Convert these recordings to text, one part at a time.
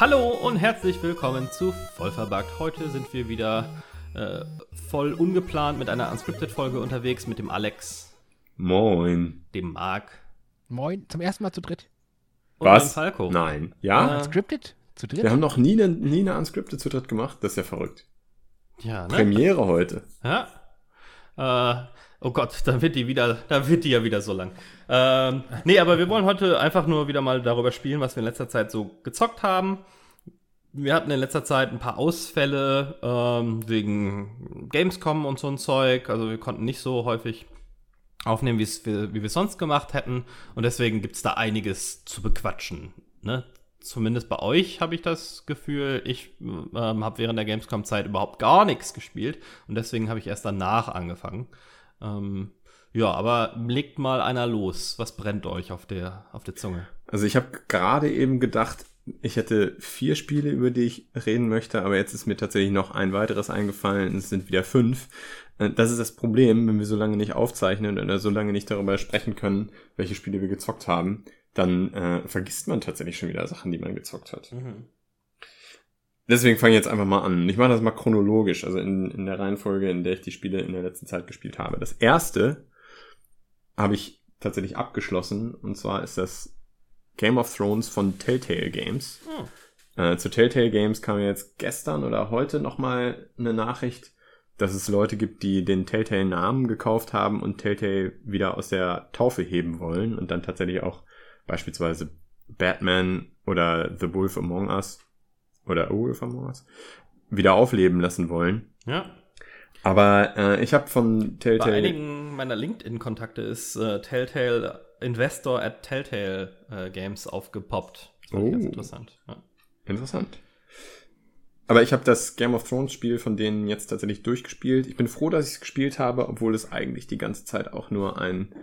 Hallo und herzlich willkommen zu Vollverbuggt. Heute sind wir wieder äh, voll ungeplant mit einer Unscripted-Folge unterwegs mit dem Alex, Moin. dem Marc Moin, zum ersten Mal zu dritt. und Was? dem Falco. Nein. Ja? Äh, Unscripted? Zu dritt? Wir haben noch nie eine, nie eine Unscripted zu dritt gemacht. Das ist ja verrückt. Ja, ne? Premiere heute. Ja. Äh, oh Gott, dann wird die wieder, dann wird die ja wieder so lang. Ähm, nee, aber wir wollen heute einfach nur wieder mal darüber spielen, was wir in letzter Zeit so gezockt haben. Wir hatten in letzter Zeit ein paar Ausfälle ähm, wegen Gamescom und so ein Zeug. Also wir konnten nicht so häufig aufnehmen, wie wir es sonst gemacht hätten. Und deswegen gibt es da einiges zu bequatschen. Ne? Zumindest bei euch habe ich das Gefühl, ich ähm, habe während der Gamescom-Zeit überhaupt gar nichts gespielt. Und deswegen habe ich erst danach angefangen. Ähm, ja, aber legt mal einer los. Was brennt euch auf der, auf der Zunge? Also ich habe gerade eben gedacht, ich hätte vier Spiele, über die ich reden möchte, aber jetzt ist mir tatsächlich noch ein weiteres eingefallen. Es sind wieder fünf. Äh, Das ist das Problem, wenn wir so lange nicht aufzeichnen oder so lange nicht darüber sprechen können, welche Spiele wir gezockt haben, dann äh, vergisst man tatsächlich schon wieder Sachen, die man gezockt hat. Deswegen fange ich jetzt einfach mal an. Ich mache das mal chronologisch, also in, in der Reihenfolge, in der ich die Spiele in der letzten Zeit gespielt habe. Das erste habe ich tatsächlich abgeschlossen, und zwar ist das Game of Thrones von Telltale Games. Oh. Äh, zu Telltale Games kam jetzt gestern oder heute nochmal eine Nachricht, dass es Leute gibt, die den Telltale-Namen gekauft haben und Telltale wieder aus der Taufe heben wollen und dann tatsächlich auch beispielsweise Batman oder The Wolf Among Us oder A Wolf Among Us wieder aufleben lassen wollen. Ja. Aber äh, ich habe von Bei Telltale einigen meiner LinkedIn-Kontakte ist äh, Telltale Investor at Telltale äh, Games aufgepoppt. Das ich ganz Oh. interessant. Ja. Interessant. Aber ich habe das Game of Thrones Spiel von denen jetzt tatsächlich durchgespielt. Ich bin froh, dass ich es gespielt habe, obwohl es eigentlich die ganze Zeit auch nur ein,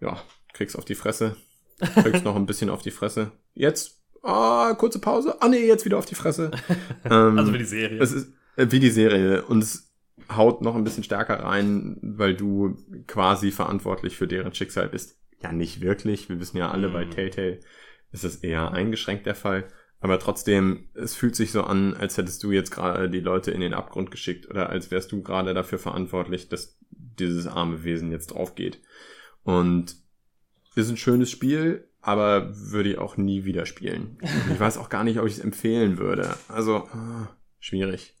ja, kriegst auf die Fresse, kriegst noch ein bisschen auf die Fresse. Jetzt, ah, kurze Pause. Ah nee, jetzt wieder auf die Fresse. ähm, Also wie die Serie. es ist äh, wie die Serie und es haut noch ein bisschen stärker rein, weil du quasi verantwortlich für deren Schicksal bist. Ja, nicht wirklich. Wir wissen ja alle, Mhm. bei Telltale ist es eher eingeschränkt der Fall. Aber trotzdem, es fühlt sich so an, als hättest du jetzt gerade die Leute in den Abgrund geschickt oder als wärst du gerade dafür verantwortlich, dass dieses arme Wesen jetzt draufgeht. Und ist ein schönes Spiel, aber würde ich auch nie wieder spielen. Ich weiß auch gar nicht, ob ich es empfehlen würde. Also, ah, schwierig.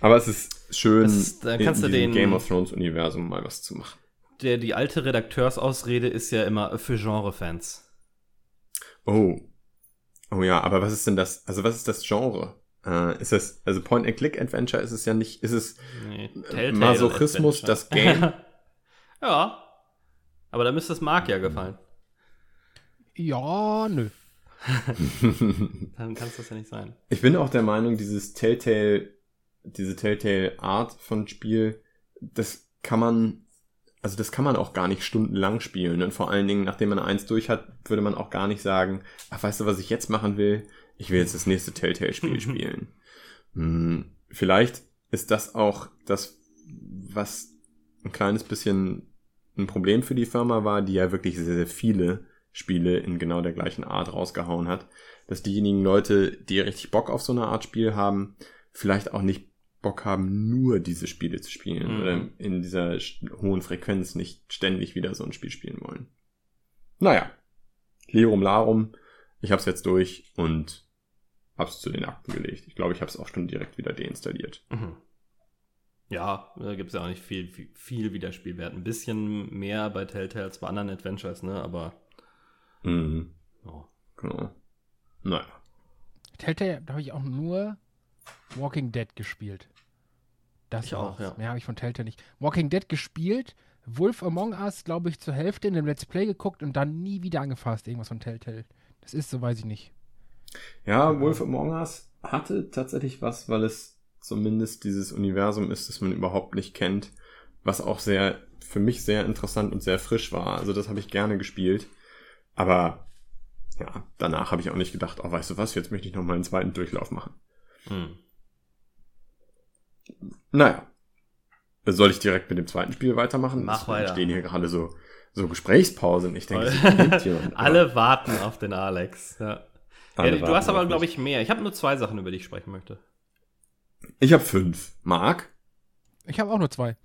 Aber es ist schön, Das- da kannst in du den- Game of Thrones Universum mal was zu machen. Der, die alte Redakteursausrede ist ja immer für Genre-Fans. Oh. Oh ja, aber was ist denn das? Also was ist das Genre? Äh, ist das, also Point-and-Click-Adventure ist es ja nicht, ist es Nee, äh, Masochismus, das Game? ja. Aber da müsste es Marc ja gefallen. Ja, nö. Dann kann es das ja nicht sein. Ich bin auch der Meinung, dieses Telltale, diese Telltale-Art von Spiel, das kann man, also das kann man auch gar nicht stundenlang spielen. Und vor allen Dingen, nachdem man eins durch hat, würde man auch gar nicht sagen, ach, weißt du, was ich jetzt machen will? Ich will jetzt das nächste Telltale-Spiel spielen. Hm, vielleicht ist das auch das, was ein kleines bisschen ein Problem für die Firma war, die ja wirklich sehr, sehr viele Spiele in genau der gleichen Art rausgehauen hat, dass diejenigen Leute, die richtig Bock auf so eine Art Spiel haben, vielleicht auch nicht Bock haben, nur diese Spiele zu spielen Mhm. oder in dieser hohen Frequenz nicht ständig wieder so ein Spiel spielen wollen. Naja, Lirum Larum, ich hab's jetzt durch und hab's zu den Akten gelegt. Ich glaube, ich hab's auch schon direkt wieder deinstalliert. Mhm. Ja, da gibt es ja auch nicht viel, viel, viel Wiederspielwert. Ein bisschen mehr bei Telltale als bei anderen Adventures, ne? Aber Mhm, ja. genau. Naja. Telltale, da habe ich auch nur Walking Dead gespielt. Das Ich auch, ja. Mehr habe ich von Telltale nicht. Walking Dead gespielt, Wolf Among Us, glaube ich, zur Hälfte in dem Let's Play geguckt und dann nie wieder angefasst, irgendwas von Telltale. Das ist so, weiß ich nicht. Ja, Wolf Among Us hatte tatsächlich was, weil es zumindest dieses Universum ist, das man überhaupt nicht kennt, was auch sehr, für mich sehr interessant und sehr frisch war. Also das habe ich gerne gespielt. Aber ja, danach habe ich auch nicht gedacht, oh, weißt du was, jetzt möchte ich noch mal einen zweiten Durchlauf machen. Hm. Naja. Soll ich direkt mit dem zweiten Spiel weitermachen? Mach weiter. stehen hier gerade so, so Gesprächspausen. Ich denke, jemand. Alle warten auf den Alex. Ja. alle ja, du hast aber, glaube ich, mehr. Ich habe nur zwei Sachen, über die ich sprechen möchte. Ich habe fünf. Marc? Ich habe auch nur zwei.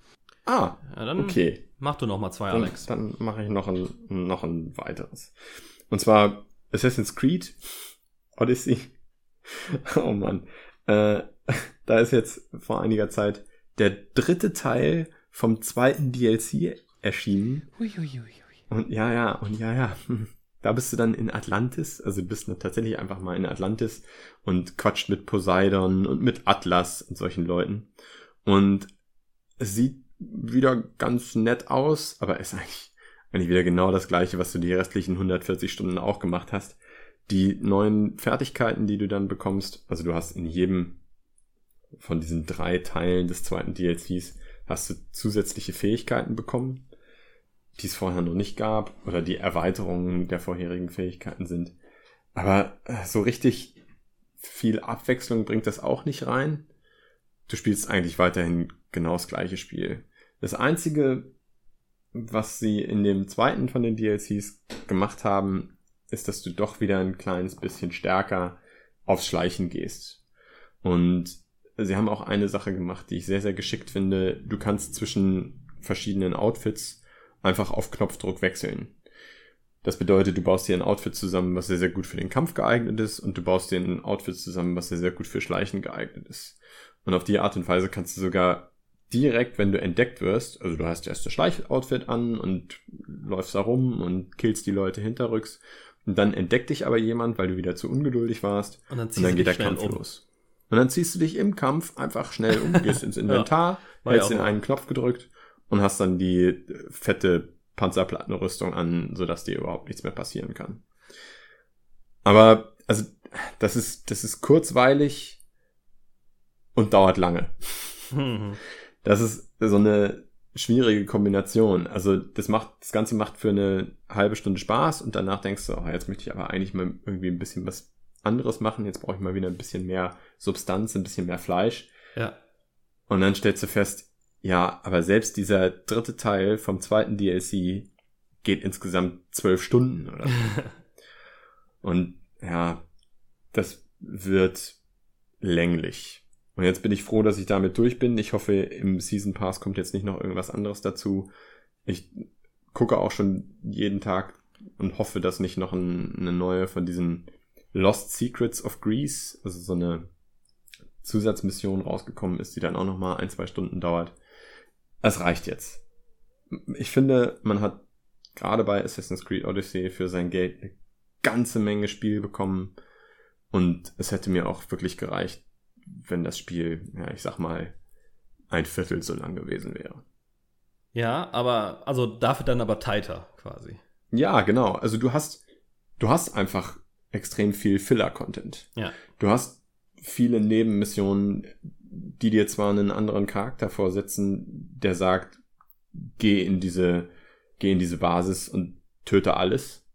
Ah, Ja, dann okay. mach du noch mal zwei, Dann, Alex. dann mache ich noch ein, noch ein weiteres. Und zwar Assassin's Creed Odyssey. Oh Mann. Äh, da ist jetzt vor einiger Zeit der dritte Teil vom zweiten DLC erschienen. Huiuiuiui. Und ja, ja, und ja, ja. Da bist du dann in Atlantis, also du bist tatsächlich einfach mal in Atlantis und quatscht mit Poseidon und mit Atlas und solchen Leuten. Und es sieht wieder ganz nett aus, aber ist eigentlich, eigentlich wieder genau das gleiche, was du die restlichen 140 Stunden auch gemacht hast. Die neuen Fertigkeiten, die du dann bekommst, also du hast in jedem von diesen drei Teilen des zweiten DLCs hast du zusätzliche Fähigkeiten bekommen, die es vorher noch nicht gab oder die Erweiterungen der vorherigen Fähigkeiten sind. Aber äh, so richtig viel Abwechslung bringt das auch nicht rein. Du spielst eigentlich weiterhin genau das gleiche Spiel. Das einzige, was sie in dem zweiten von den DLCs gemacht haben, ist, dass du doch wieder ein kleines bisschen stärker aufs Schleichen gehst. Und sie haben auch eine Sache gemacht, die ich sehr, sehr geschickt finde. Du kannst zwischen verschiedenen Outfits einfach auf Knopfdruck wechseln. Das bedeutet, du baust dir ein Outfit zusammen, was sehr, sehr gut für den Kampf geeignet ist und du baust dir ein Outfit zusammen, was sehr, sehr gut für Schleichen geeignet ist. Und auf die Art und Weise kannst du sogar direkt, wenn du entdeckt wirst, also du hast erst das Schleichoutfit an und läufst da rum und killst die Leute hinterrücks und dann entdeckt dich aber jemand, weil du wieder zu ungeduldig warst Und dann und dann geht der Kampf um. los. Und dann ziehst du dich im Kampf einfach schnell um, gehst ins Inventar, ja hältst den einen Knopf gedrückt und hast dann die fette Panzerplattenrüstung an, sodass dir überhaupt nichts mehr passieren kann. Aber, also, das ist, das ist kurzweilig und dauert lange. Mhm. Das ist so eine schwierige Kombination. Also das macht, das Ganze macht für eine halbe Stunde Spaß und danach denkst du, oh, jetzt möchte ich aber eigentlich mal irgendwie ein bisschen was anderes machen. Jetzt brauche ich mal wieder ein bisschen mehr Substanz, ein bisschen mehr Fleisch. Ja. Und dann stellst du fest, ja, aber selbst dieser dritte Teil vom zweiten DLC geht insgesamt zwölf Stunden oder so. Und ja, das wird länglich. Und jetzt bin ich froh, dass ich damit durch bin. Ich hoffe, im Season Pass kommt jetzt nicht noch irgendwas anderes dazu. Ich gucke auch schon jeden Tag und hoffe, dass nicht noch ein, eine neue von diesen Lost Secrets of Greece, also so eine Zusatzmission rausgekommen ist, die dann auch noch mal ein, zwei Stunden dauert. Es reicht jetzt. Ich finde, man hat gerade bei Assassin's Creed Odyssey für sein Geld eine ganze Menge Spiel bekommen und es hätte mir auch wirklich gereicht, wenn das Spiel, ja, ich sag mal, ein Viertel so lang gewesen wäre. Ja, aber, also dafür dann aber tighter quasi. Ja, genau. Also du hast, du hast einfach extrem viel Filler-Content. Ja. Du hast viele Nebenmissionen, die dir zwar einen anderen Charakter vorsetzen, der sagt, geh in diese, geh in diese Basis und töte alles.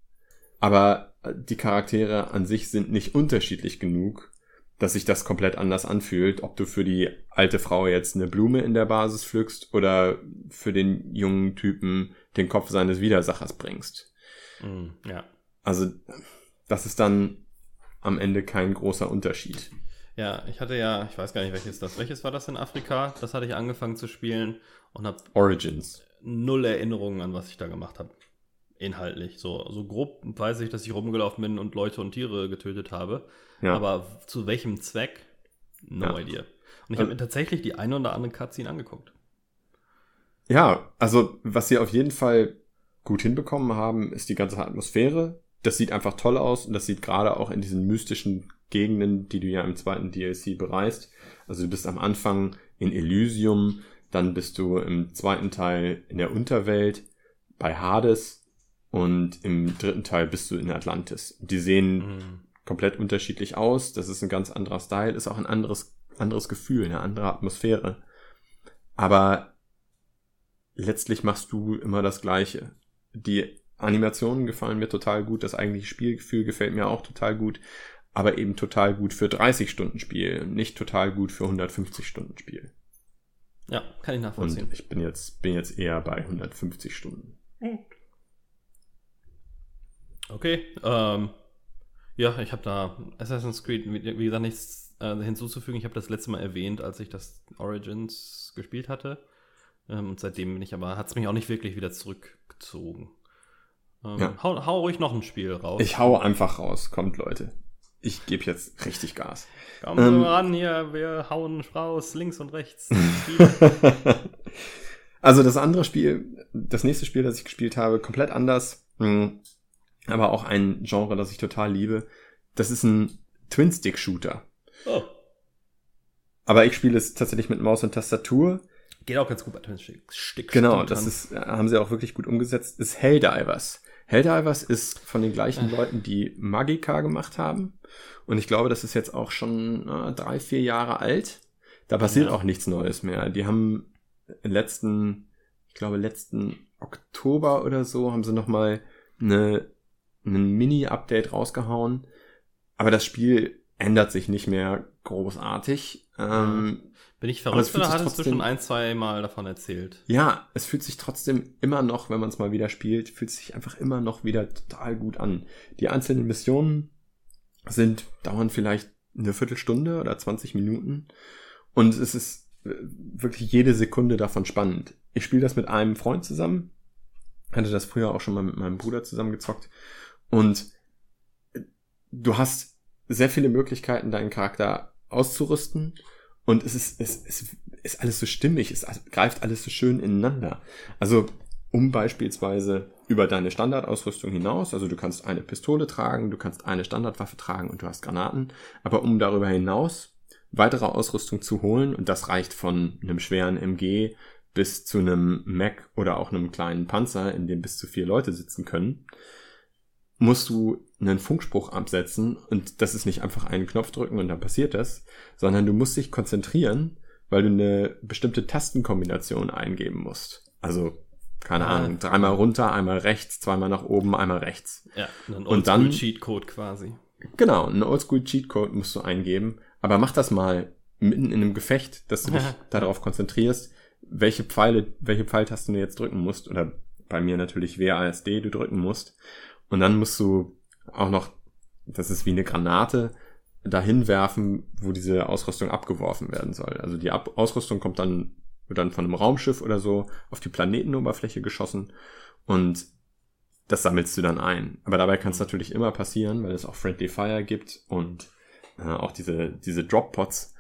Aber die Charaktere an sich sind nicht unterschiedlich genug, dass sich das komplett anders anfühlt, ob du für die alte Frau jetzt eine Blume in der Basis pflückst oder für den jungen Typen den Kopf seines Widersachers bringst. Mhm, ja. Also, das ist dann am Ende kein großer Unterschied. Ja, ich hatte ja, ich weiß gar nicht, welches das. Welches war das in Afrika? Das hatte ich angefangen zu spielen und habe Origins. null Erinnerungen an, was ich da gemacht habe. Inhaltlich. So, so grob weiß ich, dass ich rumgelaufen bin und Leute und Tiere getötet habe. Ja. Aber zu welchem Zweck? No Ja. idea. Und ich habe mir tatsächlich die eine oder andere Cutscene angeguckt. Ja, also was sie auf jeden Fall gut hinbekommen haben, ist die ganze Atmosphäre. Das sieht einfach toll aus und das sieht gerade auch in diesen mystischen Gegenden, die du ja im zweiten DLC bereist. Also du bist am Anfang in Elysium, dann bist du im zweiten Teil in der Unterwelt bei Hades und im dritten Teil bist du in Atlantis. Die sehen Mhm. komplett unterschiedlich aus. Das ist ein ganz anderer Style, ist auch ein anderes, anderes Gefühl, eine andere Atmosphäre. Aber letztlich machst du immer das Gleiche. Die Animationen gefallen mir total gut, das eigentliche Spielgefühl gefällt mir auch total gut, aber eben total gut für 30 Stunden Spiel, nicht total gut für 150 Stunden Spiel. Ja, kann ich nachvollziehen. Und ich bin jetzt, bin jetzt eher bei 150 Stunden. Okay, ähm, ja, ich habe da Assassin's Creed, wie, gesagt, nichts äh, hinzuzufügen. Ich habe das letzte Mal erwähnt, als ich das Origins gespielt hatte. Ähm, und seitdem bin ich aber, hat es mich auch nicht wirklich wieder zurückgezogen. Ähm, Ja. hau, hau ruhig noch ein Spiel raus. Ich hau einfach raus. Kommt, Leute. Ich gebe jetzt richtig Gas. Komm ähm, ran hier, wir hauen raus, links und rechts. also das andere Spiel, das nächste Spiel, das ich gespielt habe, komplett anders, mh, aber auch ein Genre, das ich total liebe. Das ist ein Twin-Stick-Shooter. oh, Aber ich spiele es tatsächlich mit Maus und Tastatur. geht auch ganz gut bei Twin Stick. Genau, das ist, äh, haben sie auch wirklich gut umgesetzt, ist Helldivers. Helldivers ist von den gleichen Äh. Leuten, die Magica gemacht haben. Und ich glaube, das ist jetzt auch schon äh, drei, vier Jahre alt. Da passiert Ja. auch nichts Neues mehr. Die haben letzten, ich glaube, letzten Oktober oder so, haben sie nochmal eine, ein Mini-Update rausgehauen. Aber das Spiel ändert sich nicht mehr großartig. Ähm, Bin ich verrückt oder hattest du trotzdem- schon ein, zwei Mal davon erzählt? Ja, es fühlt sich trotzdem immer noch, wenn man es mal wieder spielt, fühlt sich einfach immer noch wieder total gut an. Die einzelnen Missionen sind, dauern vielleicht eine Viertelstunde oder 20 Minuten und es ist äh, wirklich jede Sekunde davon spannend. Ich spiele das mit einem Freund zusammen, hatte das früher auch schon mal mit meinem Bruder zusammengezockt und äh, du hast sehr viele Möglichkeiten, deinen Charakter auszurüsten und es ist, es, es ist alles so stimmig, es greift alles so schön ineinander. Also um beispielsweise über deine Standardausrüstung hinaus, also du kannst eine Pistole tragen, du kannst eine Standardwaffe tragen und du hast Granaten, aber um darüber hinaus weitere Ausrüstung zu holen, und das reicht von einem schweren MG bis zu einem Mac oder auch einem kleinen Panzer, in dem bis zu vier Leute sitzen können, musst du einen Funkspruch absetzen und das ist nicht einfach einen Knopf drücken und dann passiert das, sondern du musst dich konzentrieren, weil du eine bestimmte Tastenkombination eingeben musst. Also, keine Ah. Ahnung, dreimal runter, einmal rechts, zweimal nach oben, einmal rechts. Ja, ein Und dann- Oldschool-Cheatcode quasi. Genau, einen Oldschool-Cheatcode musst du eingeben, aber mach das mal mitten in einem Gefecht, dass du dich darauf konzentrierst, welche Pfeile, welche Pfeiltasten du jetzt drücken musst, oder bei mir natürlich WASD du drücken musst. Und dann musst du auch noch, das ist wie eine Granate, dahin werfen, wo diese Ausrüstung abgeworfen werden soll. Also die Ab Ausrüstung kommt dann, wird dann von einem Raumschiff oder so auf die Planetenoberfläche geschossen und das sammelst du dann ein. Aber dabei kann es natürlich immer passieren, weil es auch Friendly Fire gibt und äh, auch diese, diese Drop-Pots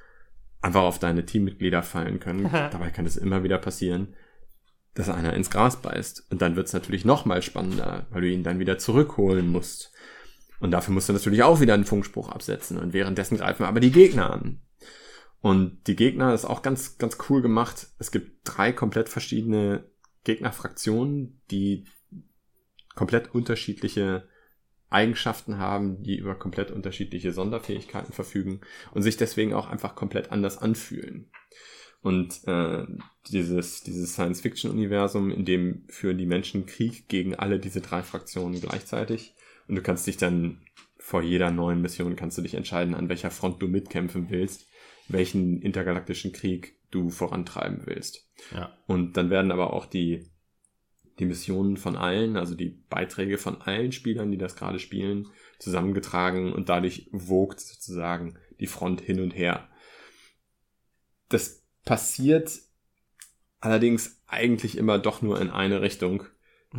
einfach auf deine Teammitglieder fallen können. dabei kann es immer wieder passieren, dass einer ins Gras beißt. Und dann wird es natürlich noch mal spannender, weil du ihn dann wieder zurückholen musst. Und dafür musst du natürlich auch wieder einen Funkspruch absetzen. Und währenddessen greifen aber die Gegner an. Und die Gegner ist auch ganz, ganz cool gemacht. Es gibt drei komplett verschiedene Gegnerfraktionen, die komplett unterschiedliche Eigenschaften haben, die über komplett unterschiedliche Sonderfähigkeiten verfügen und sich deswegen auch einfach komplett anders anfühlen. Und äh, dieses, dieses Science-Fiction-Universum, in dem führen die Menschen Krieg gegen alle diese drei Fraktionen gleichzeitig. Und du kannst dich dann vor jeder neuen Mission kannst du dich entscheiden, an welcher Front du mitkämpfen willst, welchen intergalaktischen Krieg du vorantreiben willst. Ja. Und dann werden aber auch die, die Missionen von allen, also die Beiträge von allen Spielern, die das gerade spielen, zusammengetragen und dadurch wogt sozusagen die Front hin und her. Das passiert allerdings eigentlich immer doch nur in eine Richtung.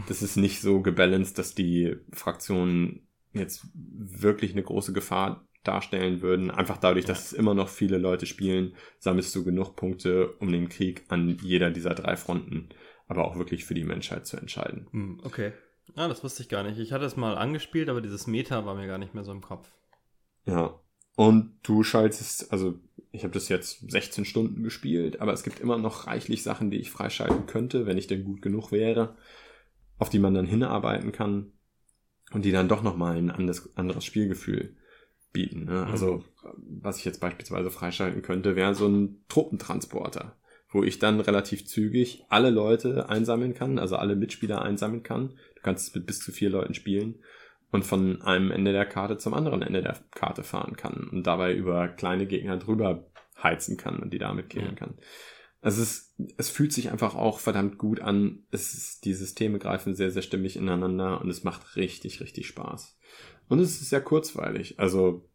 Das ist nicht so gebalanced, dass die Fraktionen jetzt wirklich eine große Gefahr darstellen würden. Einfach dadurch, dass es immer noch viele Leute spielen, sammelst du genug Punkte, um den Krieg an jeder dieser drei Fronten, aber auch wirklich für die Menschheit zu entscheiden. Hm, okay. Ah, das wusste ich gar nicht. Ich hatte es mal angespielt, aber dieses Meta war mir gar nicht mehr so im Kopf. Ja. Und du schaltest, also ich habe das jetzt 16 Stunden gespielt, aber es gibt immer noch reichlich Sachen, die ich freischalten könnte, wenn ich denn gut genug wäre, auf die man dann hinarbeiten kann und die dann doch nochmal ein anderes, anderes Spielgefühl bieten. Ne? Mhm. Also was ich jetzt beispielsweise freischalten könnte, wäre so ein Truppentransporter, wo ich dann relativ zügig alle Leute einsammeln kann, also alle Mitspieler einsammeln kann. Du kannst es mit bis zu vier Leuten spielen und von einem Ende der Karte zum anderen Ende der Karte fahren kann und dabei über kleine Gegner drüber heizen kann und die damit killen Ja. kann. Also es, es fühlt sich einfach auch verdammt gut an. Es ist, die Systeme greifen sehr, sehr stimmig ineinander und es macht richtig, richtig Spaß. Und es ist sehr kurzweilig. Also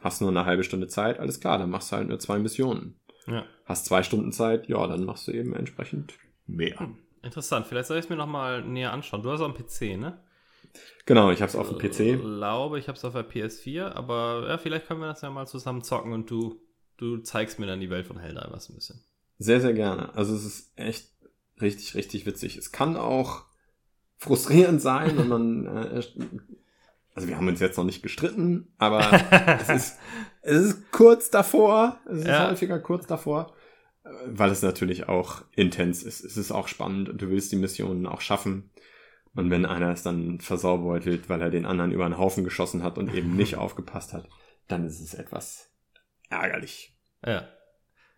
hast nur eine halbe Stunde Zeit, alles klar, dann machst du halt nur zwei Missionen. Ja. Hast zwei Stunden Zeit, ja, dann machst du eben entsprechend mehr. Hm, interessant, vielleicht soll ich es mir nochmal näher anschauen. Du hast auch einen PC, ne? Genau, ich habe es auf dem Ich PC. glaube, ich habe es auf der PS4, aber ja, vielleicht können wir das ja mal zusammen zocken und du, du zeigst mir dann die Welt von Helldivers ein bisschen. Sehr, sehr gerne. Also es ist echt richtig, richtig witzig. Es kann auch frustrierend sein und man, äh, also wir haben uns jetzt noch nicht gestritten, aber es ist, es ist kurz davor, es ist Ja. häufiger kurz davor, äh, weil es natürlich auch intens ist. Es ist auch spannend und du willst die Missionen auch schaffen. Und wenn einer es dann versaubeutelt, weil er den anderen über den Haufen geschossen hat und eben nicht aufgepasst hat, dann ist es etwas ärgerlich. Ja.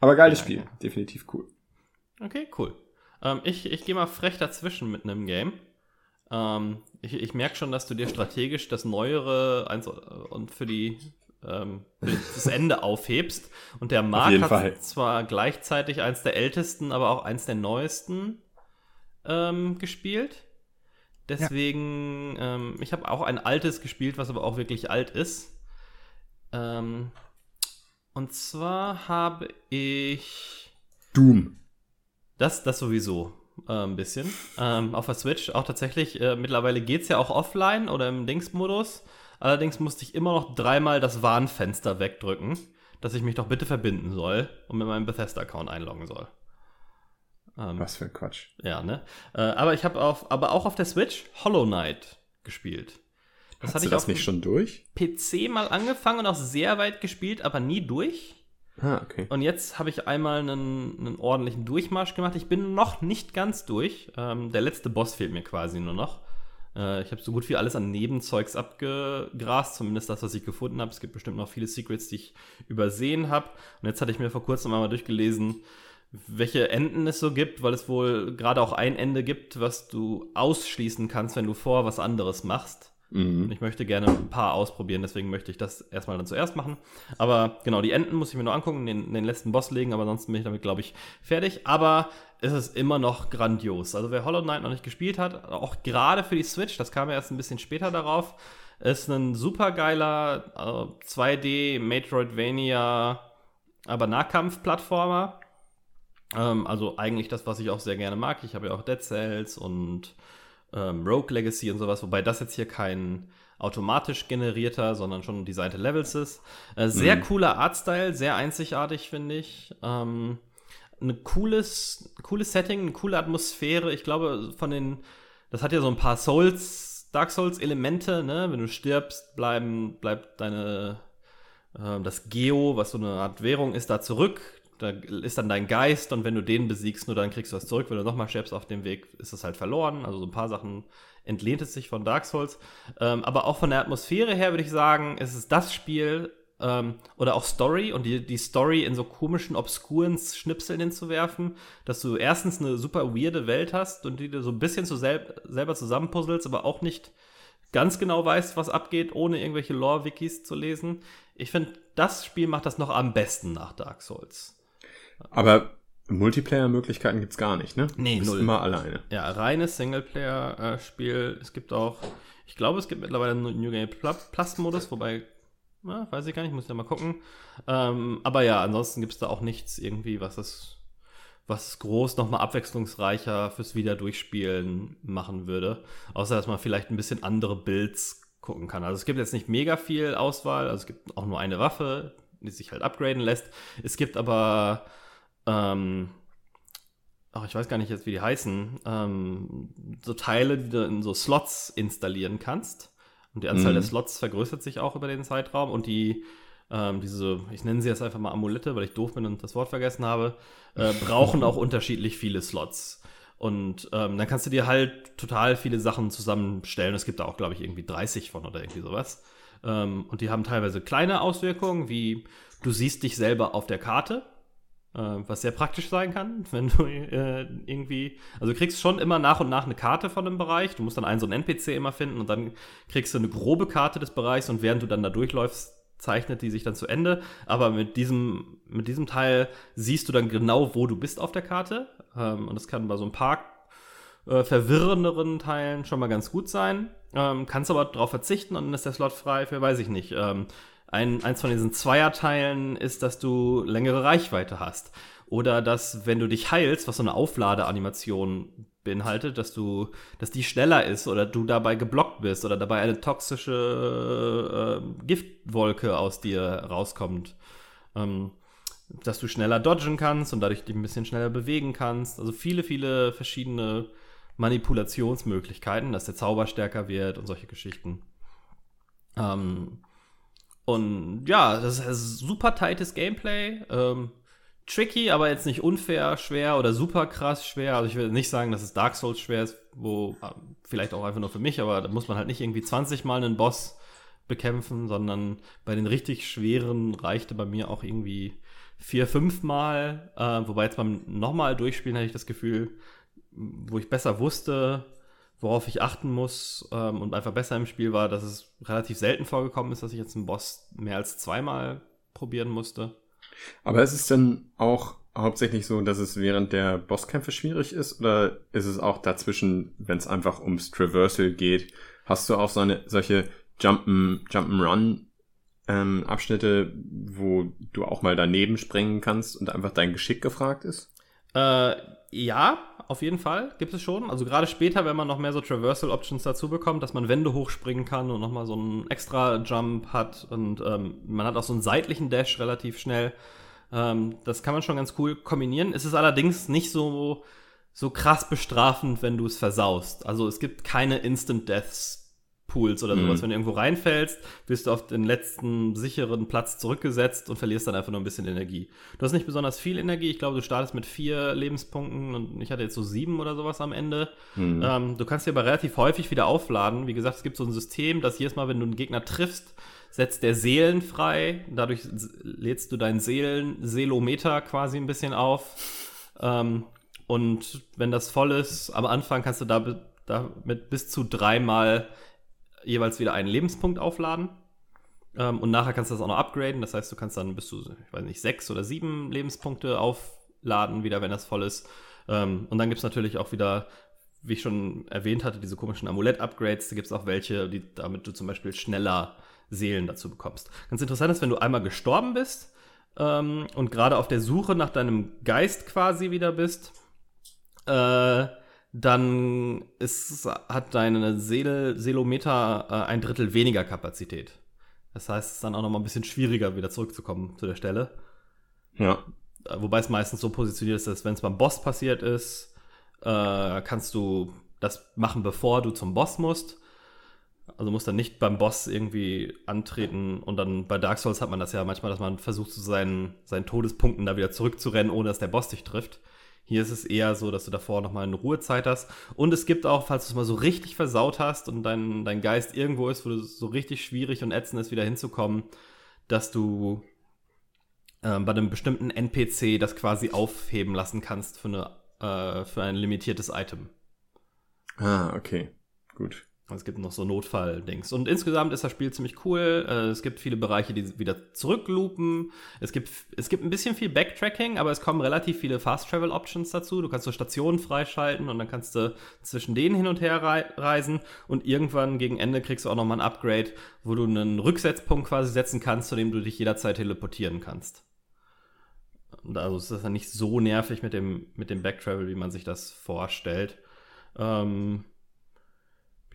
Aber geiles Ja, Spiel, ja. definitiv cool. Okay, cool. Ähm, ich ich gehe mal frech dazwischen mit einem Game. Ähm, ich ich merke schon, dass du dir strategisch das Neuere eins, und für die ähm, das Ende aufhebst. Und der Markt hat Fall. zwar gleichzeitig eins der ältesten, aber auch eins der neuesten ähm, gespielt. Deswegen, ähm, ich habe auch ein altes gespielt, was aber auch wirklich alt ist. Ähm, und zwar habe ich Doom. das, das sowieso äh, ein bisschen. Ähm, auf der Switch auch tatsächlich. Äh, mittlerweile geht es ja auch offline oder im Dings-Modus. Allerdings musste ich immer noch dreimal das Warnfenster wegdrücken, dass ich mich doch bitte verbinden soll und mit meinem Bethesda-Account einloggen soll. Ähm, Was für ein Quatsch. ja, ne? Äh, aber ich habe auf, aber auch auf der Switch Hollow Knight gespielt. Das Hast hatte du ich das nicht schon durch? PC mal angefangen und auch sehr weit gespielt, aber nie durch. Ah, okay. Und jetzt habe ich einmal einen, einen ordentlichen Durchmarsch gemacht. Ich bin noch nicht ganz durch. Ähm, der letzte Boss fehlt mir quasi nur noch. Äh, ich habe so gut wie alles an Nebenzeugs abgegrast, zumindest das, was ich gefunden habe. Es gibt bestimmt noch viele Secrets, die ich übersehen habe. Und jetzt hatte ich mir vor kurzem einmal durchgelesen, welche Enden es so gibt, weil es wohl gerade auch ein Ende gibt, was du ausschließen kannst, wenn du vor was anderes machst. Mhm. ich möchte gerne ein paar ausprobieren, deswegen möchte ich das erstmal dann zuerst machen. Aber genau, die Enden muss ich mir nur angucken, den, den letzten Boss legen, aber ansonsten bin ich damit, glaube ich, fertig. Aber es ist immer noch grandios. Also wer Hollow Knight noch nicht gespielt hat, auch gerade für die Switch, das kam ja erst ein bisschen später darauf, ist ein super geiler äh, 2D Metroidvania, aber Nahkampf-Plattformer. Ähm, also eigentlich das, was ich auch sehr gerne mag. Ich habe ja auch Dead Cells und ähm, Rogue Legacy und sowas, wobei das jetzt hier kein automatisch generierter, sondern schon designte Levels ist. Äh, sehr Mhm. cooler Artstyle, sehr einzigartig, finde ich. Ähm, ein cooles, cooles Setting, eine coole Atmosphäre. Ich glaube, von den, das hat ja so ein paar Souls, Dark Souls-Elemente, ne? Wenn du stirbst, bleiben, bleibt deine, äh, das Geo, was so eine Art Währung ist, da zurück. Da ist dann dein Geist und wenn du den besiegst, nur dann kriegst du was zurück. Wenn du nochmal stirbst auf dem Weg, ist es halt verloren. Also so ein paar Sachen entlehnt es sich von Dark Souls. Ähm, aber auch von der Atmosphäre her würde ich sagen, es ist das Spiel ähm, oder auch Story und die, die Story in so komischen, obskuren Schnipseln hinzuwerfen, dass du erstens eine super weirde Welt hast und die du so ein bisschen zu sel selber zusammenpuzzelst, aber auch nicht ganz genau weißt, was abgeht, ohne irgendwelche Lore-Wikis zu lesen. Ich finde, das Spiel macht das noch am besten nach Dark Souls. Aber Multiplayer-Möglichkeiten gibt's gar nicht, ne? Nee, null. immer alleine. Ja, reines Singleplayer-Spiel. Es gibt auch, ich glaube, es gibt mittlerweile einen New Game Pl- Plus-Modus, wobei, na, weiß ich gar nicht, muss ich ja mal gucken. Ähm, aber ja, ansonsten gibt es da auch nichts irgendwie, was es, was es groß nochmal abwechslungsreicher fürs Wieder-Durchspielen machen würde. Außer, dass man vielleicht ein bisschen andere Builds gucken kann. Also es gibt jetzt nicht mega viel Auswahl, also es gibt auch nur eine Waffe, die sich halt upgraden lässt. Es gibt aber ähm, ach, ich weiß gar nicht jetzt, wie die heißen, ähm, so Teile, die du in so Slots installieren kannst. Und die Anzahl Mhm. der Slots vergrößert sich auch über den Zeitraum. Und die, ähm, diese, ich nenne sie jetzt einfach mal Amulette, weil ich doof bin und das Wort vergessen habe, äh, brauchen auch unterschiedlich viele Slots. Und ähm, dann kannst du dir halt total viele Sachen zusammenstellen. Es gibt da auch, glaube ich, irgendwie 30 von oder irgendwie sowas. Ähm, und die haben teilweise kleine Auswirkungen, wie du siehst dich selber auf der Karte was sehr praktisch sein kann, wenn du äh, irgendwie, also du kriegst schon immer nach und nach eine Karte von einem Bereich, du musst dann einen so einen NPC immer finden und dann kriegst du eine grobe Karte des Bereichs und während du dann da durchläufst, zeichnet die sich dann zu Ende. Aber mit diesem, mit diesem Teil siehst du dann genau, wo du bist auf der Karte. Ähm, und das kann bei so ein paar äh, verwirrenderen Teilen schon mal ganz gut sein. Ähm, kannst aber darauf verzichten und dann ist der Slot frei für, weiß ich nicht. Ähm, ein, eins von diesen Zweierteilen ist, dass du längere Reichweite hast. Oder dass, wenn du dich heilst, was so eine Aufladeanimation beinhaltet, dass du, dass die schneller ist oder du dabei geblockt bist oder dabei eine toxische äh, Giftwolke aus dir rauskommt. Ähm, dass du schneller dodgen kannst und dadurch dich ein bisschen schneller bewegen kannst. Also viele, viele verschiedene Manipulationsmöglichkeiten, dass der Zauber stärker wird und solche Geschichten. Ähm, und ja, das ist super tightes Gameplay. Ähm, tricky, aber jetzt nicht unfair schwer oder super krass schwer. Also ich will nicht sagen, dass es Dark Souls schwer ist, wo äh, vielleicht auch einfach nur für mich, aber da muss man halt nicht irgendwie 20 Mal einen Boss bekämpfen, sondern bei den richtig schweren reichte bei mir auch irgendwie vier, fünf Mal. Äh, wobei jetzt beim nochmal durchspielen hatte ich das Gefühl, wo ich besser wusste, worauf ich achten muss ähm, und einfach besser im Spiel war, dass es relativ selten vorgekommen ist, dass ich jetzt einen Boss mehr als zweimal probieren musste. Aber ist es denn auch hauptsächlich so, dass es während der Bosskämpfe schwierig ist oder ist es auch dazwischen, wenn es einfach ums Traversal geht, hast du auch so eine, solche Jump'n'Run ähm, Abschnitte, wo du auch mal daneben springen kannst und einfach dein Geschick gefragt ist? Äh, ja, auf jeden Fall gibt es schon. Also gerade später, wenn man noch mehr so Traversal Options dazu bekommt, dass man Wände hochspringen kann und nochmal so einen extra Jump hat und ähm, man hat auch so einen seitlichen Dash relativ schnell. Ähm, das kann man schon ganz cool kombinieren. Es ist allerdings nicht so, so krass bestrafend, wenn du es versaust. Also es gibt keine Instant Deaths Pools oder sowas. Mhm. Wenn du irgendwo reinfällst, wirst du auf den letzten sicheren Platz zurückgesetzt und verlierst dann einfach nur ein bisschen Energie. Du hast nicht besonders viel Energie. Ich glaube, du startest mit vier Lebenspunkten und ich hatte jetzt so sieben oder sowas am Ende. Mhm. Ähm, du kannst dir aber relativ häufig wieder aufladen. Wie gesagt, es gibt so ein System, dass jedes Mal, wenn du einen Gegner triffst, setzt der Seelen frei. Dadurch lädst du deinen Seelen Seelometer quasi ein bisschen auf. Ähm, und wenn das voll ist, am Anfang kannst du da, damit bis zu dreimal jeweils wieder einen Lebenspunkt aufladen. Ähm, und nachher kannst du das auch noch upgraden. Das heißt, du kannst dann bis zu, ich weiß nicht, sechs oder sieben Lebenspunkte aufladen, wieder, wenn das voll ist. Ähm, und dann gibt es natürlich auch wieder, wie ich schon erwähnt hatte, diese komischen Amulett-Upgrades. Da gibt es auch welche, die, damit du zum Beispiel schneller Seelen dazu bekommst. Ganz interessant ist, wenn du einmal gestorben bist ähm, und gerade auf der Suche nach deinem Geist quasi wieder bist, äh, dann ist, hat deine Seele, Seelometer äh, ein Drittel weniger Kapazität. Das heißt, es ist dann auch noch mal ein bisschen schwieriger, wieder zurückzukommen zu der Stelle. Ja. Äh, wobei es meistens so positioniert ist, dass wenn es beim Boss passiert ist, äh, kannst du das machen, bevor du zum Boss musst. Also musst dann nicht beim Boss irgendwie antreten und dann bei Dark Souls hat man das ja manchmal, dass man versucht, zu seinen, seinen Todespunkten da wieder zurückzurennen, ohne dass der Boss dich trifft. Hier ist es eher so, dass du davor nochmal eine Ruhezeit hast. Und es gibt auch, falls du es mal so richtig versaut hast und dein, dein Geist irgendwo ist, wo du so richtig schwierig und ätzend ist, wieder hinzukommen, dass du äh, bei einem bestimmten NPC das quasi aufheben lassen kannst für, eine, äh, für ein limitiertes Item. Ah, okay. Gut. Es gibt noch so Notfall-Dings. Und insgesamt ist das Spiel ziemlich cool. Äh, es gibt viele Bereiche, die wieder zurückloopen. Es gibt, es gibt ein bisschen viel Backtracking, aber es kommen relativ viele Fast-Travel-Options dazu. Du kannst so Stationen freischalten und dann kannst du zwischen denen hin und her reisen. Und irgendwann gegen Ende kriegst du auch nochmal ein Upgrade, wo du einen Rücksetzpunkt quasi setzen kannst, zu dem du dich jederzeit teleportieren kannst. Und also ist das dann nicht so nervig mit dem, mit dem Backtravel, wie man sich das vorstellt. Ähm,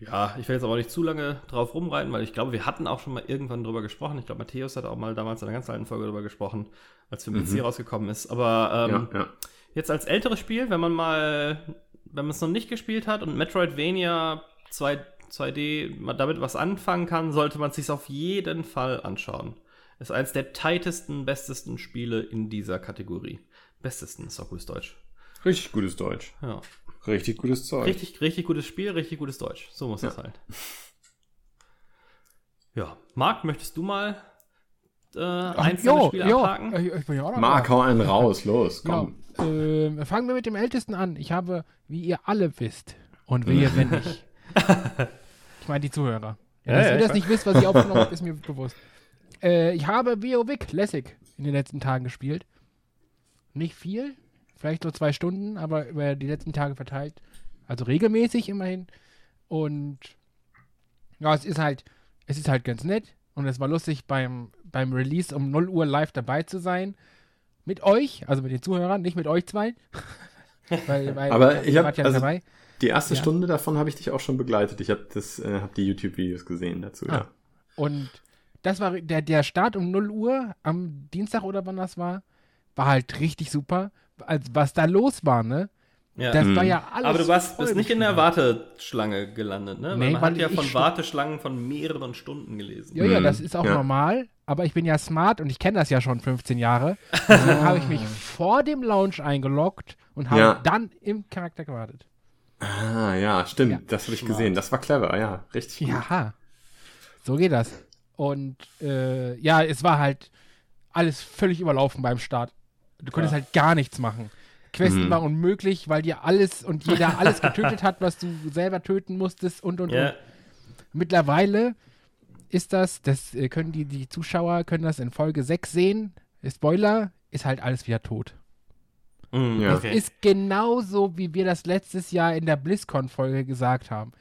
ja, ich will jetzt aber nicht zu lange drauf rumreiten, weil ich glaube, wir hatten auch schon mal irgendwann drüber gesprochen. Ich glaube, Matthäus hat auch mal damals in einer ganz alten Folge drüber gesprochen, als für mhm. PC rausgekommen ist. Aber ähm, ja, ja. jetzt als älteres Spiel, wenn man mal, wenn man es noch nicht gespielt hat und Metroidvania 2, 2D damit was anfangen kann, sollte man es sich auf jeden Fall anschauen. Ist eins der tightesten, bestesten Spiele in dieser Kategorie. Bestesten ist auch gutes Deutsch. Richtig gutes Deutsch. Ja. Richtig gutes Zeug. Richtig, richtig gutes Spiel, richtig gutes Deutsch. So muss ja. das halt. Ja, Marc, möchtest du mal äh, einzelne Spiele jo, abhaken? Ich, ich Marc, hau einen raus, los, komm. Ja, äh, fangen wir mit dem Ältesten an. Ich habe, wie ihr alle wisst, und wehe, wenn nicht. ich meine die Zuhörer. Ja, dass ja, ihr das nicht wisst, was ich aufgenommen habe, ist mir bewusst. Äh, ich habe WoW Classic in den letzten Tagen gespielt. Nicht viel, vielleicht nur zwei Stunden, aber über die letzten Tage verteilt. Also regelmäßig immerhin. Und ja, es ist halt, es ist halt ganz nett. Und es war lustig beim, beim Release um 0 Uhr live dabei zu sein. Mit euch, also mit den Zuhörern, nicht mit euch zwei. weil, weil, Aber ich ihr hab- wart ja also- dabei. Die erste Ja. Stunde davon habe ich dich auch schon begleitet. Ich habe das, äh, hab die YouTube-Videos gesehen dazu, Ah. ja. Und das war der, der Start um 0 Uhr am Dienstag oder wann das war, war halt richtig super. Also, was da los war, ne? Ja. Das Mhm. war ja alles. aber du warst, bist nicht in der Warteschlange gelandet, ne? Nee, weil man weil hat ja von Warteschlangen von mehreren Stunden gelesen. Ja, ja, Mhm. das ist auch Ja. normal, aber ich bin ja smart und ich kenne das ja schon 15 Jahre. Deswegen habe ich mich vor dem Launch eingeloggt und habe Ja. dann im Charakter gewartet. Ah, ja, stimmt. Ja. Das habe ich Smart. gesehen. Das war clever, ja. Richtig gut. Ja, so geht das. Und äh, ja, es war halt alles völlig überlaufen beim Start. Du konntest Ja. halt gar nichts machen. Questen Mhm. war unmöglich, weil dir alles und jeder alles getötet hat, was du selber töten musstest und und Ja, und. Mittlerweile ist das, das äh, können die, die Zuschauer können das in Folge 6 sehen. Spoiler, ist halt alles wieder tot. Mhm, Ja. okay. Ist genauso, wie wir das letztes Jahr in der BlizzCon-Folge gesagt haben.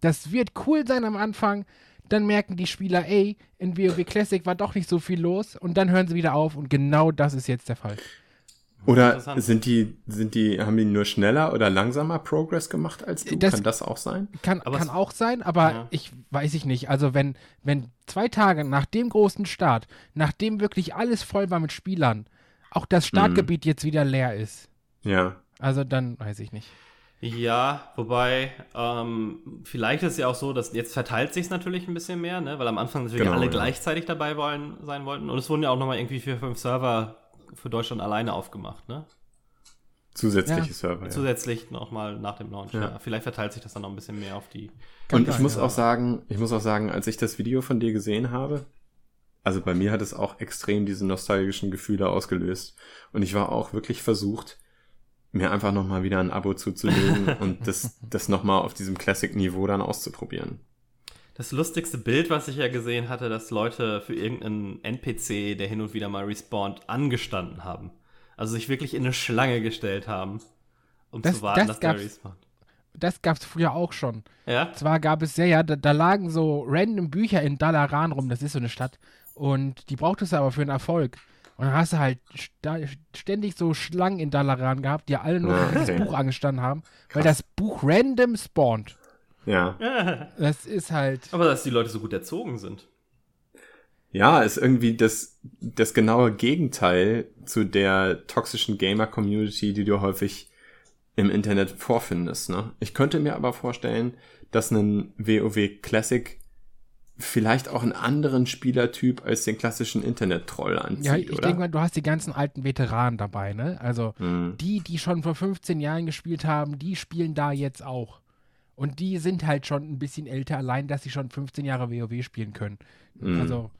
Das wird cool sein am Anfang, dann merken die Spieler, ey, in WoW Classic war doch nicht so viel los und dann hören sie wieder auf und genau das ist jetzt der Fall. Oder sind die, sind die, haben die nur schneller oder langsamer Progress gemacht als du? Das- Kann das auch sein? Kann, Aber kann es- auch sein, aber Ja. ich weiß ich nicht. Also wenn, wenn zwei Tage nach dem großen Start, nachdem wirklich alles voll war mit Spielern, auch das Startgebiet jetzt wieder leer ist, Ja. also dann weiß ich nicht. Ja, wobei, ähm, vielleicht ist es ja auch so, dass jetzt verteilt sich natürlich ein bisschen mehr, ne? weil am Anfang natürlich Genau, alle ja. gleichzeitig dabei wollen, sein wollten. Und es wurden ja auch nochmal irgendwie vier, fünf Server für Deutschland alleine aufgemacht, ne? Zusätzliche Ja. Server. Ja. Zusätzlich nochmal nach dem Launch. Ja. Ja. Vielleicht verteilt sich das dann noch ein bisschen mehr auf die. Kann Und ich muss auch sagen, ich muss auch sagen, als ich das Video von dir gesehen habe, also bei mir hat es auch extrem diese nostalgischen Gefühle ausgelöst. Und ich war auch wirklich versucht, mir einfach nochmal wieder ein Abo zuzulegen und das, das nochmal auf diesem Classic-Niveau dann auszuprobieren. Das lustigste Bild, was ich ja gesehen hatte, dass Leute für irgendeinen NPC, der hin und wieder mal respawnt, angestanden haben. Also sich wirklich in eine Schlange gestellt haben, um Das- zu warten, das dass der respawnt. Das gab es früher auch schon. Ja? Zwar gab es ja, ja, da, da lagen so random Bücher in Dalaran rum, das ist so eine Stadt. Und die brauchtest du aber für einen Erfolg. Und dann hast du halt ständig so Schlangen in Dalaran gehabt, die alle nur für dieses okay. Buch angestanden haben, weil Krass. das Buch random spawnt. Ja. Das ist halt. Aber dass die Leute so gut erzogen sind. Ja, ist irgendwie das, das genaue Gegenteil zu der toxischen Gamer-Community, die du häufig im Internet vorfindest. Ne? Ich könnte mir aber vorstellen, dass ein WoW Classic vielleicht auch einen anderen Spielertyp als den klassischen Internet-Troll anzieht, Ja, ich oder? denke mal, du hast die ganzen alten Veteranen dabei, ne? Also Hm. die, die schon vor 15 Jahren gespielt haben, die spielen da jetzt auch. Und die sind halt schon ein bisschen älter, allein, dass sie schon 15 Jahre WoW spielen können. Mhm. Also,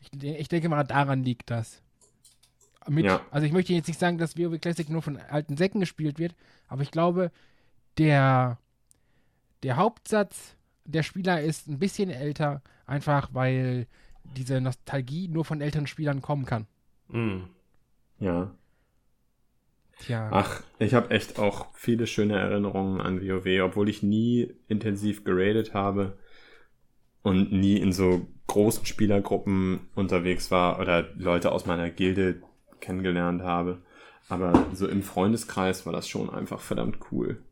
ich, ich denke mal, daran liegt das. Mit, Ja. Also, ich möchte jetzt nicht sagen, dass WoW Classic nur von alten Säcken gespielt wird, aber ich glaube, der, der Hauptsatz der Spieler ist ein bisschen älter, einfach weil diese Nostalgie nur von älteren Spielern kommen kann. Mhm. Ja. Tja. Ach, ich habe echt auch viele schöne Erinnerungen an WoW, obwohl ich nie intensiv geradet habe und nie in so großen Spielergruppen unterwegs war oder Leute aus meiner Gilde kennengelernt habe. Aber so im Freundeskreis war das schon einfach verdammt cool.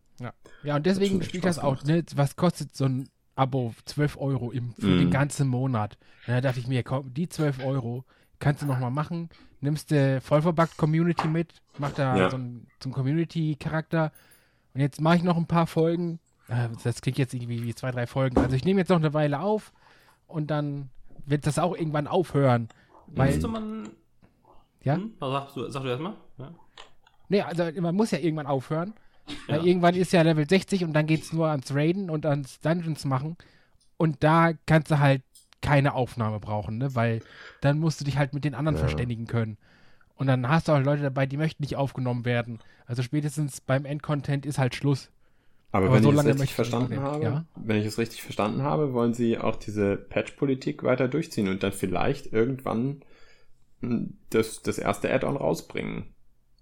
Ja, und deswegen spielt das auch, ne? Was kostet so ein Abo? 12 Euro im, für Mhm. den ganzen Monat. Und da dachte ich mir, komm, die 12 Euro kannst du nochmal machen. Nimmst du vollverbuggt Community mit, mach da Ja. so einen, so einen Community-Charakter. Und jetzt mache ich noch ein paar Folgen. Äh, Das klingt jetzt irgendwie wie zwei, drei Folgen. Also ich nehme jetzt noch eine Weile auf und dann wird das auch irgendwann aufhören. Weil, Müsste man. Ja? Hm? Was sagst du, sag du erstmal? Ja. nee, also man muss ja irgendwann aufhören. Ja. Weil irgendwann ist ja Level 60 und dann geht es nur ans Raiden und ans Dungeons machen. Und da kannst du halt keine Aufnahme brauchen, ne? Weil dann musst du dich halt mit den anderen Ja. verständigen können. Und dann hast du auch Leute dabei, die möchten nicht aufgenommen werden. Also spätestens beim Endcontent ist halt Schluss. Aber, Aber wenn so ich es richtig verstanden habe, Ja. wenn ich es richtig verstanden habe, wollen sie auch diese Patch-Politik weiter durchziehen und dann vielleicht irgendwann mh, das, das erste Add-on rausbringen.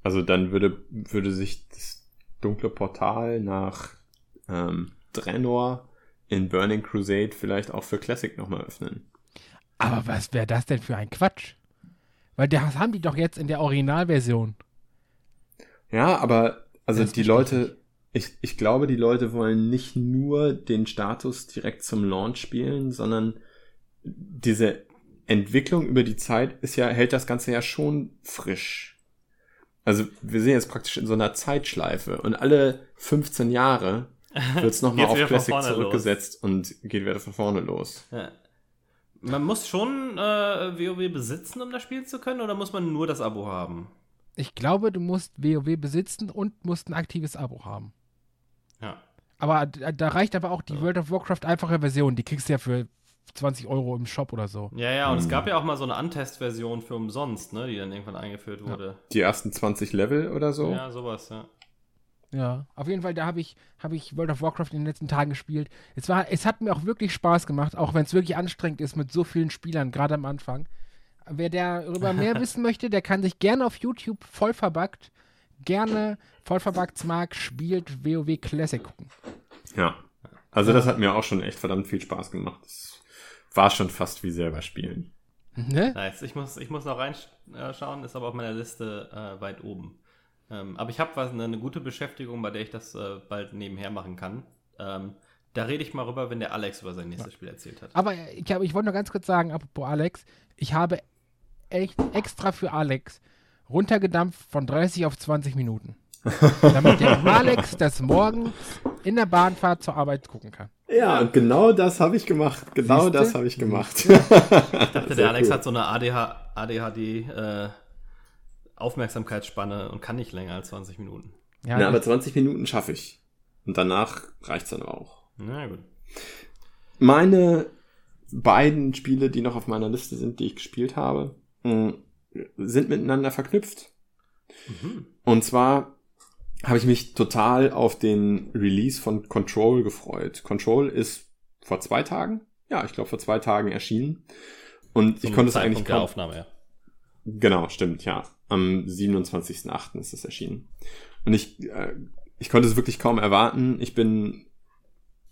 Also dann würde, würde sich das dunkle Portal nach ähm, Draenor in Burning Crusade vielleicht auch für Classic nochmal öffnen. Aber was wäre das denn für ein Quatsch? Weil das haben die doch jetzt in der Originalversion. Ja, aber also die Leute, ich, ich glaube, die Leute wollen nicht nur den Status direkt zum Launch spielen, sondern diese Entwicklung über die Zeit ist ja, hält das Ganze ja schon frisch. Also wir sind jetzt praktisch in so einer Zeitschleife und alle 15 Jahre wird es nochmal auf Classic zurückgesetzt und geht wieder von vorne los. Ja. Man muss schon äh, WoW besitzen, um das spielen zu können, oder muss man nur das Abo haben? Ich glaube, du musst WoW besitzen und musst ein aktives Abo haben. Ja. Aber da, reicht aber auch die World of Warcraft einfache Version. Die kriegst du ja für 20 Euro im Shop oder so. Ja, ja, und es Hm. gab ja auch mal so eine Untest-Version für umsonst, ne, die dann irgendwann eingeführt wurde. Die ersten 20 Level oder so. Ja, sowas, ja. Ja, auf jeden Fall, da habe ich, hab ich World of Warcraft in den letzten Tagen gespielt. Es, war, es hat mir auch wirklich Spaß gemacht, auch wenn es wirklich anstrengend ist mit so vielen Spielern, gerade am Anfang. Wer darüber mehr wissen möchte, der kann sich gerne auf YouTube voll verbuggt, gerne voll verbuggt Smart spielt WoW Classic gucken. Ja. Also das hat mir auch schon echt verdammt viel Spaß gemacht. Das war schon fast wie selber spielen. Ne? Nice. Ich muss, ich muss noch reinschauen, ist aber auf meiner Liste äh, weit oben. Ähm, aber ich habe was eine, eine gute Beschäftigung, bei der ich das äh, bald nebenher machen kann. Ähm, da rede ich mal rüber, wenn der Alex über sein nächstes Spiel erzählt hat. Aber ich, hab- ich wollte noch ganz kurz sagen, apropos Alex, ich habe echt extra für Alex runtergedampft von 30 auf 20 Minuten. damit der Alex das morgens in der Bahnfahrt zur Arbeit gucken kann. Ja, und genau das habe ich gemacht. Genau Siehste? das habe ich gemacht. Ich dachte, Sehr der Alex cool. hat so eine ADH, ADHD äh, Aufmerksamkeitsspanne und kann nicht länger als 20 Minuten. Ja, Na, aber das- 20 Minuten schaffe ich. Und danach reicht's dann auch. Na gut. Meine beiden Spiele, die noch auf meiner Liste sind, die ich gespielt habe, mh, sind miteinander verknüpft. Mhm. Und zwar habe ich mich total auf den Release von Control gefreut. Control ist vor zwei Tagen, ja, ich glaube vor zwei Tagen erschienen. Und ich Zum konnte es Zeitpunkt eigentlich der kaum, Aufnahme, ja. Genau, stimmt, ja. Am 27.08. ist es erschienen. Und ich, äh, ich konnte es wirklich kaum erwarten. Ich bin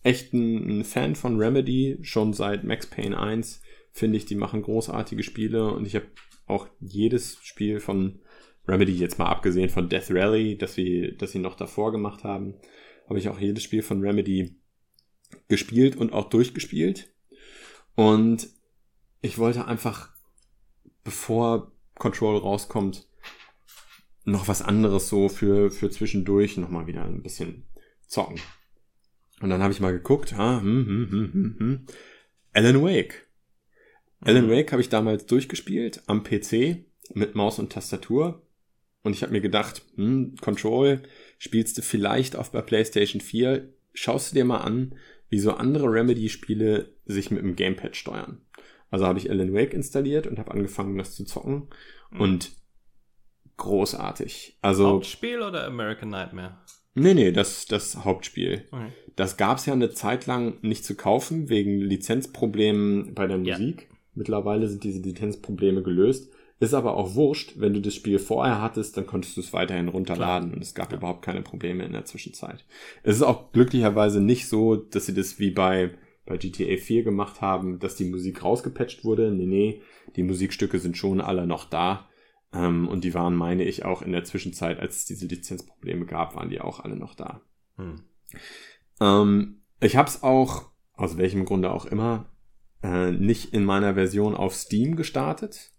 echt ein, ein Fan von Remedy, schon seit Max Payne 1. Finde ich, die machen großartige Spiele und ich habe auch jedes Spiel von Remedy, jetzt mal abgesehen von Death Rally, das sie, das sie noch davor gemacht haben, habe ich auch jedes Spiel von Remedy gespielt und auch durchgespielt. Und ich wollte einfach, bevor Control rauskommt, noch was anderes so für, für zwischendurch nochmal wieder ein bisschen zocken. Und dann habe ich mal geguckt, ah, hm, hm, hm, hm, hm. Alan Wake. Alan Wake habe ich damals durchgespielt am PC mit Maus und Tastatur. Und ich habe mir gedacht, hm, Control spielst du vielleicht auch bei PlayStation 4. Schaust du dir mal an, wie so andere Remedy-Spiele sich mit dem Gamepad steuern. Also habe ich Alan Wake installiert und habe angefangen, das zu zocken. Und großartig. Also, Hauptspiel oder American Nightmare? nee, nee, das, das Hauptspiel. Okay. Das gab es ja eine Zeit lang nicht zu kaufen, wegen Lizenzproblemen bei der Ja. Musik. Mittlerweile sind diese Lizenzprobleme gelöst. Ist aber auch wurscht, wenn du das Spiel vorher hattest, dann konntest du es weiterhin runterladen und es gab Ja. überhaupt keine Probleme in der Zwischenzeit. Es ist auch glücklicherweise nicht so, dass sie das wie bei, bei GTA 4 gemacht haben, dass die Musik rausgepatcht wurde. Nee, nee, die Musikstücke sind schon alle noch da. Ähm, und die waren, meine ich, auch in der Zwischenzeit, als es diese Lizenzprobleme gab, waren die auch alle noch da. Hm. Ähm, ich habe es auch, aus welchem Grunde auch immer, äh, nicht in meiner Version auf Steam gestartet,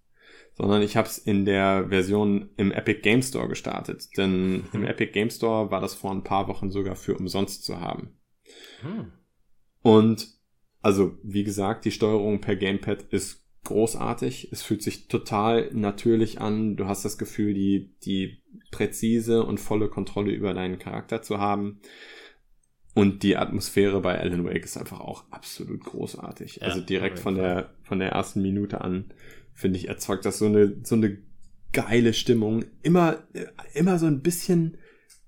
sondern ich habe es in der Version im Epic Game Store gestartet. Denn im Epic Game Store war das vor ein paar Wochen sogar für umsonst zu haben. Hm. Und also, wie gesagt, die Steuerung per Gamepad ist großartig. Es fühlt sich total natürlich an. Du hast das Gefühl, die, die präzise und volle Kontrolle über deinen Charakter zu haben. Und die Atmosphäre bei Alan Wake ist einfach auch absolut großartig. Ja, also direkt von der, von der ersten Minute an, finde ich, erzeugt das so eine, so eine geile Stimmung. Immer, immer so ein bisschen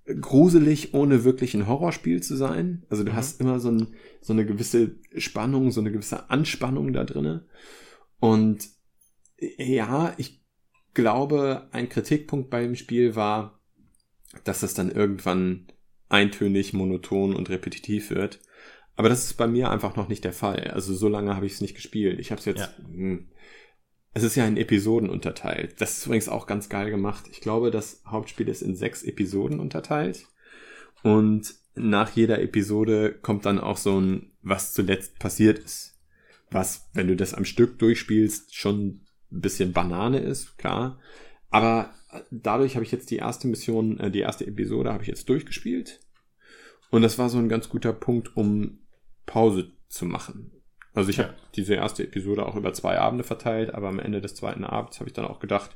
gruselig, ohne wirklich ein Horrorspiel zu sein. Also du Mhm. hast immer so, ein, so eine gewisse Spannung, so eine gewisse Anspannung da drinne. Und ja, ich glaube, ein Kritikpunkt bei dem Spiel war, dass es dann irgendwann eintönig, monoton und repetitiv wird. Aber das ist bei mir einfach noch nicht der Fall. Also so lange habe ich es nicht gespielt. Ich habe es jetzt. Ja. Hm, es ist ja in Episoden unterteilt. Das ist übrigens auch ganz geil gemacht. Ich glaube, das Hauptspiel ist in sechs Episoden unterteilt. Und nach jeder Episode kommt dann auch so ein, was zuletzt passiert ist. Was, wenn du das am Stück durchspielst, schon ein bisschen Banane ist, klar. Aber dadurch habe ich jetzt die erste Mission, äh, die erste Episode habe ich jetzt durchgespielt. Und das war so ein ganz guter Punkt, um Pause zu machen. Also ich Ja. habe diese erste Episode auch über zwei Abende verteilt, aber am Ende des zweiten Abends habe ich dann auch gedacht,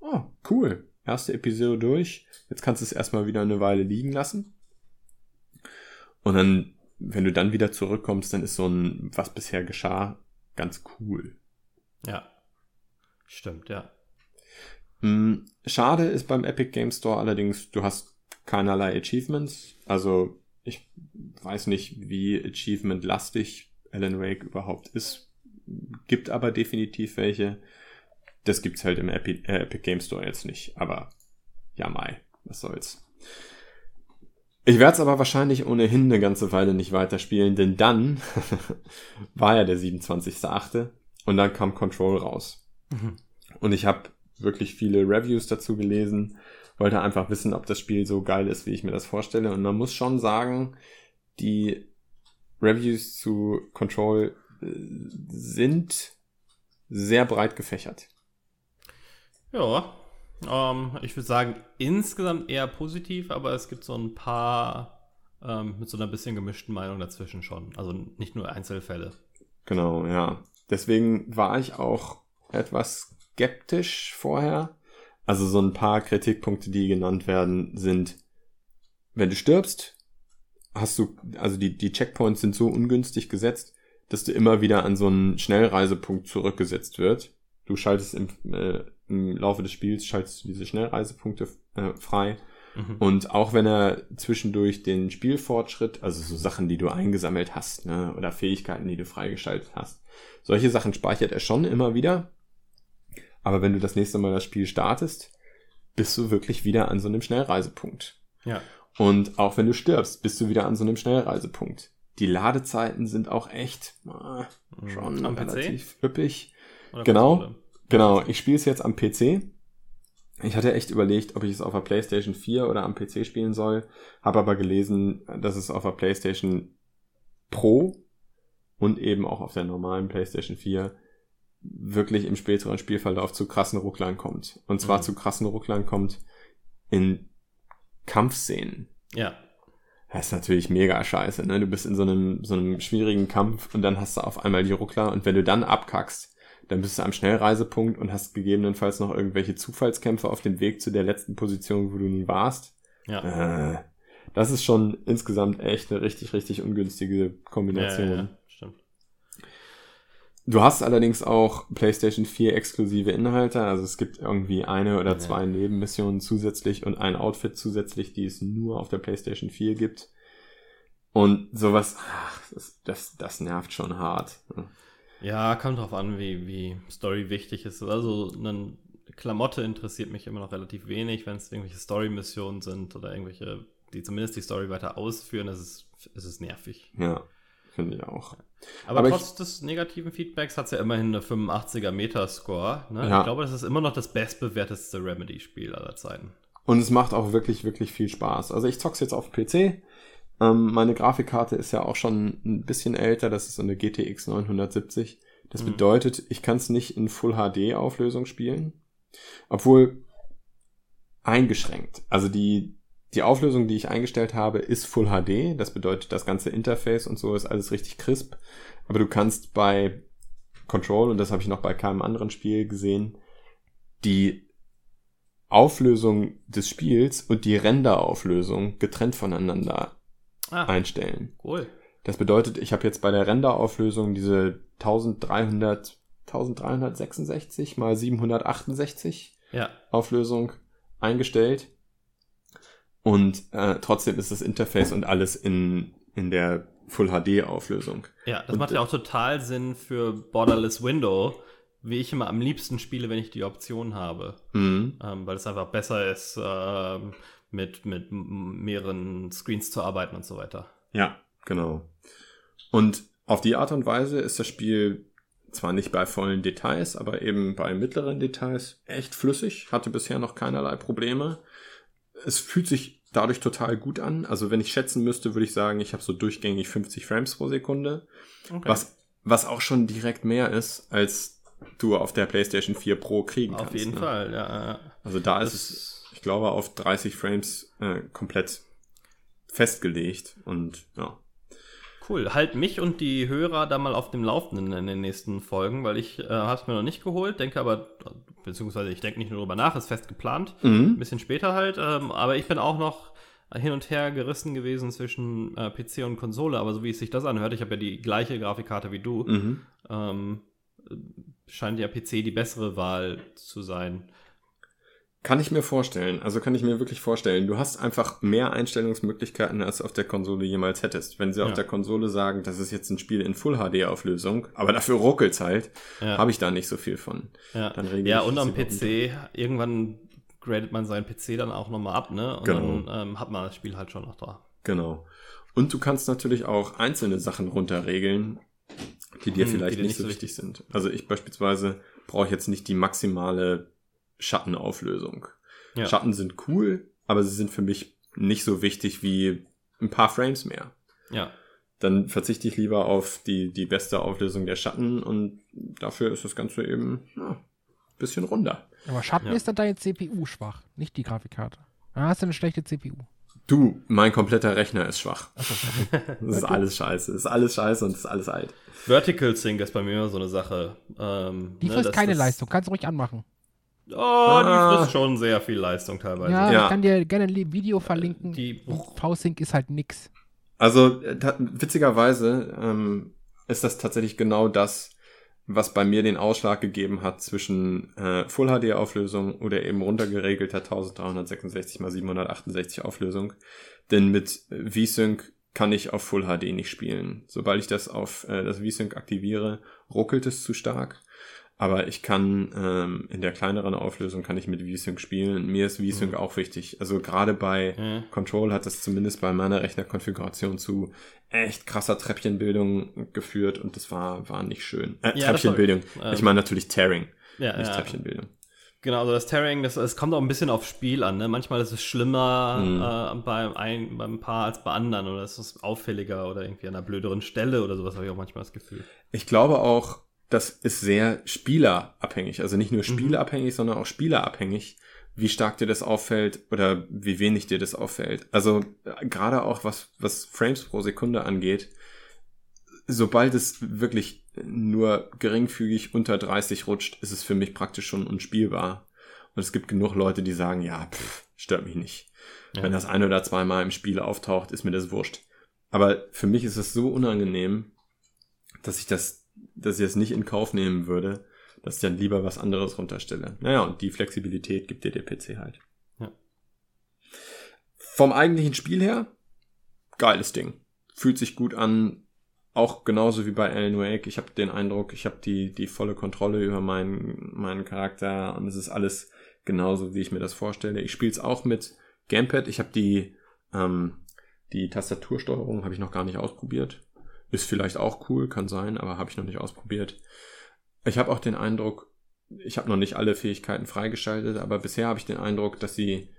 oh, cool, erste Episode durch, jetzt kannst du es erstmal wieder eine Weile liegen lassen. Und dann, wenn du dann wieder zurückkommst, dann ist so ein, was bisher geschah, ganz cool. Ja. Stimmt, ja. Mm, Schade ist beim Epic Game Store allerdings, du hast keinerlei Achievements. Also ich weiß nicht, wie achievement-lastig Alan Wake überhaupt ist. Gibt aber definitiv welche. Das gibt's halt im Epi äh, Epic Game Store jetzt nicht. Aber ja, Mai, was soll's. Ich werde es aber wahrscheinlich ohnehin eine ganze Weile nicht weiterspielen, denn dann war ja der 27.8. und dann kam Control raus. Mhm. Und ich habe wirklich viele Reviews dazu gelesen, wollte einfach wissen, ob das Spiel so geil ist, wie ich mir das vorstelle. Und man muss schon sagen, die Reviews zu Control äh, sind sehr breit gefächert. Ja, ähm, ich würde sagen, insgesamt eher positiv, aber es gibt so ein paar ähm, mit so einer bisschen gemischten Meinung dazwischen schon. Also nicht nur Einzelfälle. Genau, ja. Deswegen war ich auch etwas skeptisch vorher. Also so ein paar Kritikpunkte, die genannt werden, sind, wenn du stirbst, hast du, also die, die Checkpoints sind so ungünstig gesetzt, dass du immer wieder an so einen Schnellreisepunkt zurückgesetzt wird. Du schaltest im, äh, im Laufe des Spiels, schaltest du diese Schnellreisepunkte äh, frei. Mhm. Und auch wenn er zwischendurch den Spielfortschritt, also so Sachen, die du eingesammelt hast, ne, oder Fähigkeiten, die du freigeschaltet hast, solche Sachen speichert er schon immer wieder. Aber wenn du das nächste Mal das Spiel startest, bist du wirklich wieder an so einem Schnellreisepunkt. Ja. Und auch wenn du stirbst, bist du wieder an so einem Schnellreisepunkt. Die Ladezeiten sind auch echt äh, schon. Am PC? relativ üppig. Oder Genau. Genau, ich spiele es jetzt am PC. Ich hatte echt überlegt, ob ich es auf der PlayStation 4 oder am PC spielen soll, habe aber gelesen, dass es auf der PlayStation Pro und eben auch auf der normalen PlayStation 4 wirklich im späteren Spielverlauf zu krassen Rucklern kommt. Und zwar Mhm. zu krassen Rucklern kommt in Kampfszenen. Ja. Das ist natürlich mega scheiße, ne? Du bist in so einem, so einem schwierigen Kampf und dann hast du auf einmal die Ruckler und wenn du dann abkackst, dann bist du am Schnellreisepunkt und hast gegebenenfalls noch irgendwelche Zufallskämpfe auf dem Weg zu der letzten Position, wo du nun warst. Ja. Äh, das ist schon insgesamt echt eine richtig, richtig ungünstige ja, Kombination. ja, ja, stimmt. Du hast allerdings auch PlayStation 4 exklusive Inhalte, also es gibt irgendwie eine oder Ja. zwei Nebenmissionen zusätzlich und ein Outfit zusätzlich, die es nur auf der PlayStation 4 gibt. Und sowas, ach, das, das, das nervt schon hart. Ja, kommt drauf an, wie, wie Story wichtig ist. Also eine Klamotte interessiert mich immer noch relativ wenig, wenn es irgendwelche Story-Missionen sind oder irgendwelche, die zumindest die Story weiter ausführen, ist es, ist es nervig. Ja, finde ich auch. Aber, Aber ich- trotz des negativen Feedbacks hat es ja immerhin eine 85er Metascore. Ne? Ja. Ich glaube, das ist immer noch das bestbewertetste Remedy-Spiel aller Zeiten. Und es macht auch wirklich, wirklich viel Spaß. Also ich zock's jetzt auf dem PC. Ähm, meine Grafikkarte ist ja auch schon ein bisschen älter. Das ist so eine GTX 970. Das Mhm. bedeutet, ich kann es nicht in Full HD Auflösung spielen. Obwohl eingeschränkt. Also die, die Auflösung, die ich eingestellt habe, ist Full HD. Das bedeutet, das ganze Interface und so ist alles richtig crisp. Aber du kannst bei Control, und das habe ich noch bei keinem anderen Spiel gesehen, die Auflösung des Spiels und die Renderauflösung getrennt voneinander Ah, einstellen. cool. Das bedeutet, ich habe jetzt bei der Renderauflösung diese 1300, 1366 mal 768 Ja, Auflösung eingestellt. Und äh, trotzdem ist das Interface und alles in, in der Full HD Auflösung. Ja, das Und, macht ja auch total Sinn für Borderless Window, wie ich immer am liebsten spiele, wenn ich die Option habe. Mhm. Ähm, weil es einfach besser ist, ähm, mit, mit mehreren Screens zu arbeiten und so weiter. Ja, genau. Und auf die Art und Weise ist das Spiel zwar nicht bei vollen Details, aber eben bei mittleren Details echt flüssig, hatte bisher noch keinerlei Probleme. Es fühlt sich dadurch total gut an. Also wenn ich schätzen müsste, würde ich sagen, ich habe so durchgängig 50 Frames pro Sekunde, Okay. was, was auch schon direkt mehr ist, als du auf der PlayStation 4 Pro kriegen Auf kannst. jeden ne? Fall, ja. Also da ist Das- es, ich glaube, auf 30 Frames äh, komplett festgelegt und ja. Cool. Halt mich und die Hörer da mal auf dem Laufenden in den nächsten Folgen, weil ich äh, habe es mir noch nicht geholt, denke aber, beziehungsweise ich denke nicht nur drüber nach, ist fest geplant. Mhm. Ein bisschen später halt. Ähm, aber ich bin auch noch hin und her gerissen gewesen zwischen äh, PC und Konsole. Aber so wie es sich das anhört, ich habe ja die gleiche Grafikkarte wie du, Mhm. ähm, äh, scheint ja PC die bessere Wahl zu sein. Kann ich mir vorstellen. Also kann ich mir wirklich vorstellen. Du hast einfach mehr Einstellungsmöglichkeiten, als du auf der Konsole jemals hättest. Wenn sie auf Ja. der Konsole sagen, das ist jetzt ein Spiel in Full HD Auflösung, aber dafür ruckelt's halt, Ja, habe ich da nicht so viel von. ja. ja und am PC, irgendwann gradet man seinen PC dann auch nochmal ab, ne? Und Genau. dann ähm, hat man das Spiel halt schon noch da. Genau. Und du kannst natürlich auch einzelne Sachen runterregeln, die dir Hm, die vielleicht dir nicht so wichtig sind. Also ich beispielsweise brauche jetzt nicht die maximale Schattenauflösung. Ja. Schatten sind cool, aber sie sind für mich nicht so wichtig wie ein paar Frames mehr. Ja. Dann verzichte ich lieber auf die, die beste Auflösung der Schatten und dafür ist das Ganze eben ja, ein bisschen runder. Aber Schatten Ja. ist dann deine CPU schwach, nicht die Grafikkarte. Dann hast du eine schlechte CPU. Du, mein kompletter Rechner ist schwach. Das ist alles scheiße. Das ist alles scheiße und das ist alles alt. Vertical Sync ist bei mir immer so eine Sache. Ähm, Die ne, frisst keine das- Leistung, kannst du ruhig anmachen. Oh, Ah. die frisst schon sehr viel Leistung teilweise. Ja, Ja. ich kann dir gerne ein Video verlinken. Die, V-Sync ist halt nix. Also äh, witzigerweise ähm, ist das tatsächlich genau das, was bei mir den Ausschlag gegeben hat zwischen äh, Full HD Auflösung oder eben runtergeregelter 1366 x 768 Auflösung. Denn mit V-Sync kann ich auf Full HD nicht spielen. Sobald ich das auf äh, das V-Sync aktiviere, ruckelt es zu stark. Aber ich kann ähm, in der kleineren Auflösung kann ich mit V-Sync spielen. Mir ist V-Sync auch wichtig. Also gerade bei Ja. Control hat das zumindest bei meiner Rechnerkonfiguration zu echt krasser Treppchenbildung geführt und das war, war nicht schön. Äh, Ja, das Treppchenbildung. war- ich ähm, meine natürlich Tearing, ja, nicht ja. Treppchenbildung. Genau, also das Tearing, das, es kommt auch ein bisschen aufs Spiel an. Ne? Manchmal ist es schlimmer Mhm. äh, bei ein, beim Paar als bei anderen oder es ist auffälliger oder irgendwie an einer blöderen Stelle oder sowas habe ich auch manchmal das Gefühl. Ich glaube auch, das ist sehr spielerabhängig. Also nicht nur spielabhängig, sondern auch spielerabhängig, wie stark dir das auffällt oder wie wenig dir das auffällt. Also äh, gerade auch was, was Frames pro Sekunde angeht, sobald es wirklich nur geringfügig unter 30 rutscht, ist es für mich praktisch schon unspielbar. Und es gibt genug Leute, die sagen, ja, pff, stört mich nicht. Ja. Wenn das ein oder zweimal im Spiel auftaucht, ist mir das wurscht. Aber für mich ist es so unangenehm, dass ich das, dass ich das nicht in Kauf nehmen würde, dass ich dann lieber was anderes runterstelle. Naja, und die Flexibilität gibt dir der PC halt. Ja. Vom eigentlichen Spiel her, geiles Ding. Fühlt sich gut an, auch genauso wie bei Alan Wake. Ich habe den Eindruck, ich habe die, die volle Kontrolle über meinen, meinen Charakter und es ist alles genauso, wie ich mir das vorstelle. Ich spiele es auch mit Gamepad. Ich habe die, ähm, die Tastatursteuerung habe ich noch gar nicht ausprobiert. Ist vielleicht auch cool, kann sein, aber habe ich noch nicht ausprobiert. Ich habe auch den Eindruck, ich habe noch nicht alle Fähigkeiten freigeschaltet, aber bisher habe ich den Eindruck, dass sie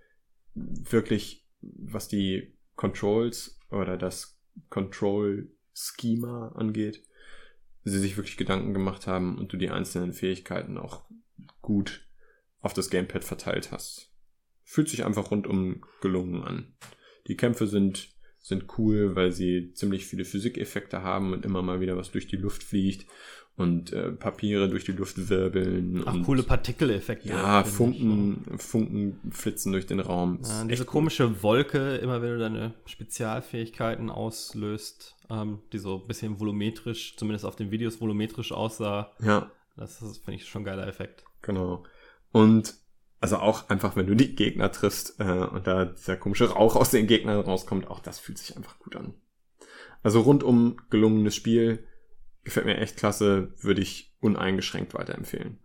wirklich, was die Controls oder das Control-Schema angeht, sie sich wirklich Gedanken gemacht haben und du die einzelnen Fähigkeiten auch gut auf das Gamepad verteilt hast. Fühlt sich einfach rundum gelungen an. Die Kämpfe sind, sind cool, weil sie ziemlich viele Physikeffekte haben und immer mal wieder was durch die Luft fliegt und äh, Papiere durch die Luft wirbeln. Ach, und, coole Partikeleffekte. Ja, ich. Funken, Funken flitzen durch den Raum. Ja, diese komische Wolke, immer wenn du deine Spezialfähigkeiten auslöst, ähm, die so ein bisschen volumetrisch, zumindest auf den Videos volumetrisch aussah, Ja, das ist, finde ich, schon ein geiler Effekt. genau. Und Also auch einfach, wenn du die Gegner triffst äh, und da dieser komische Rauch aus den Gegnern rauskommt, auch das fühlt sich einfach gut an. Also rundum gelungenes Spiel, gefällt mir echt klasse, würde ich uneingeschränkt weiterempfehlen.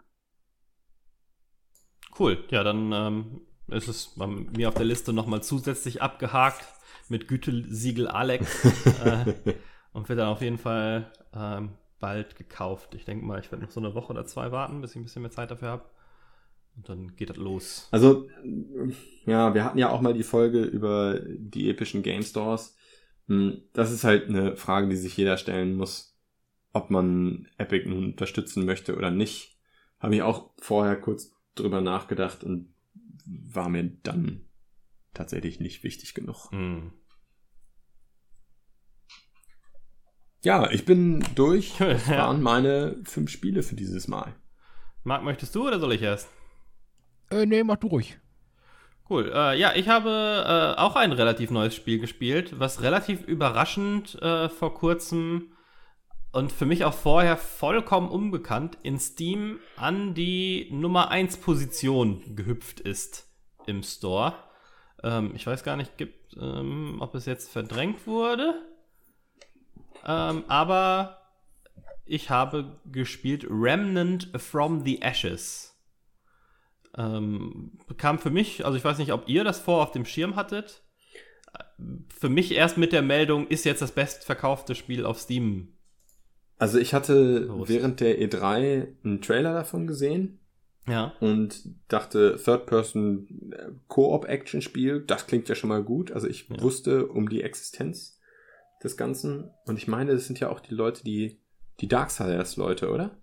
Cool, ja, dann ähm, ist es bei mir auf der Liste nochmal zusätzlich abgehakt mit Gütesiegel Alex äh, und wird dann auf jeden Fall ähm, bald gekauft. Ich denke mal, ich werde noch so eine Woche oder zwei warten, bis ich ein bisschen mehr Zeit dafür habe. Und dann geht das los. Also, ja, wir hatten ja auch mal die Folge über die epischen Game Stores. Hm, das ist halt eine Frage, die sich jeder stellen muss, ob man Epic nun unterstützen möchte oder nicht. Habe ich auch vorher kurz drüber nachgedacht und war mir dann tatsächlich nicht wichtig genug. Hm. Ja, ich bin durch. Das waren meine fünf Spiele für dieses Mal. Marc, möchtest du oder soll ich erst? Äh, nee, mach du ruhig. Cool. Äh, ja, ich habe äh, auch ein relativ neues Spiel gespielt, was relativ überraschend äh, vor kurzem und für mich auch vorher vollkommen unbekannt in Steam an die Nummer 1 Position gehüpft ist im Store. Ähm, ich weiß gar nicht, gibt, ähm, ob es jetzt verdrängt wurde. Ähm, aber ich habe gespielt Remnant from the Ashes. Ähm, kam für mich, also ich weiß nicht, ob ihr das vor auf dem Schirm hattet. Für mich erst mit der Meldung, ist jetzt das bestverkaufte Spiel auf Steam. Also ich hatte Los. während der E3 einen Trailer davon gesehen Ja. und dachte, Third-Person äh, Koop-Action-Spiel, das klingt ja schon mal gut. Also ich Ja. wusste um die Existenz des Ganzen. Und ich meine, das sind ja auch die Leute, die, die Darksiders-Leute, oder?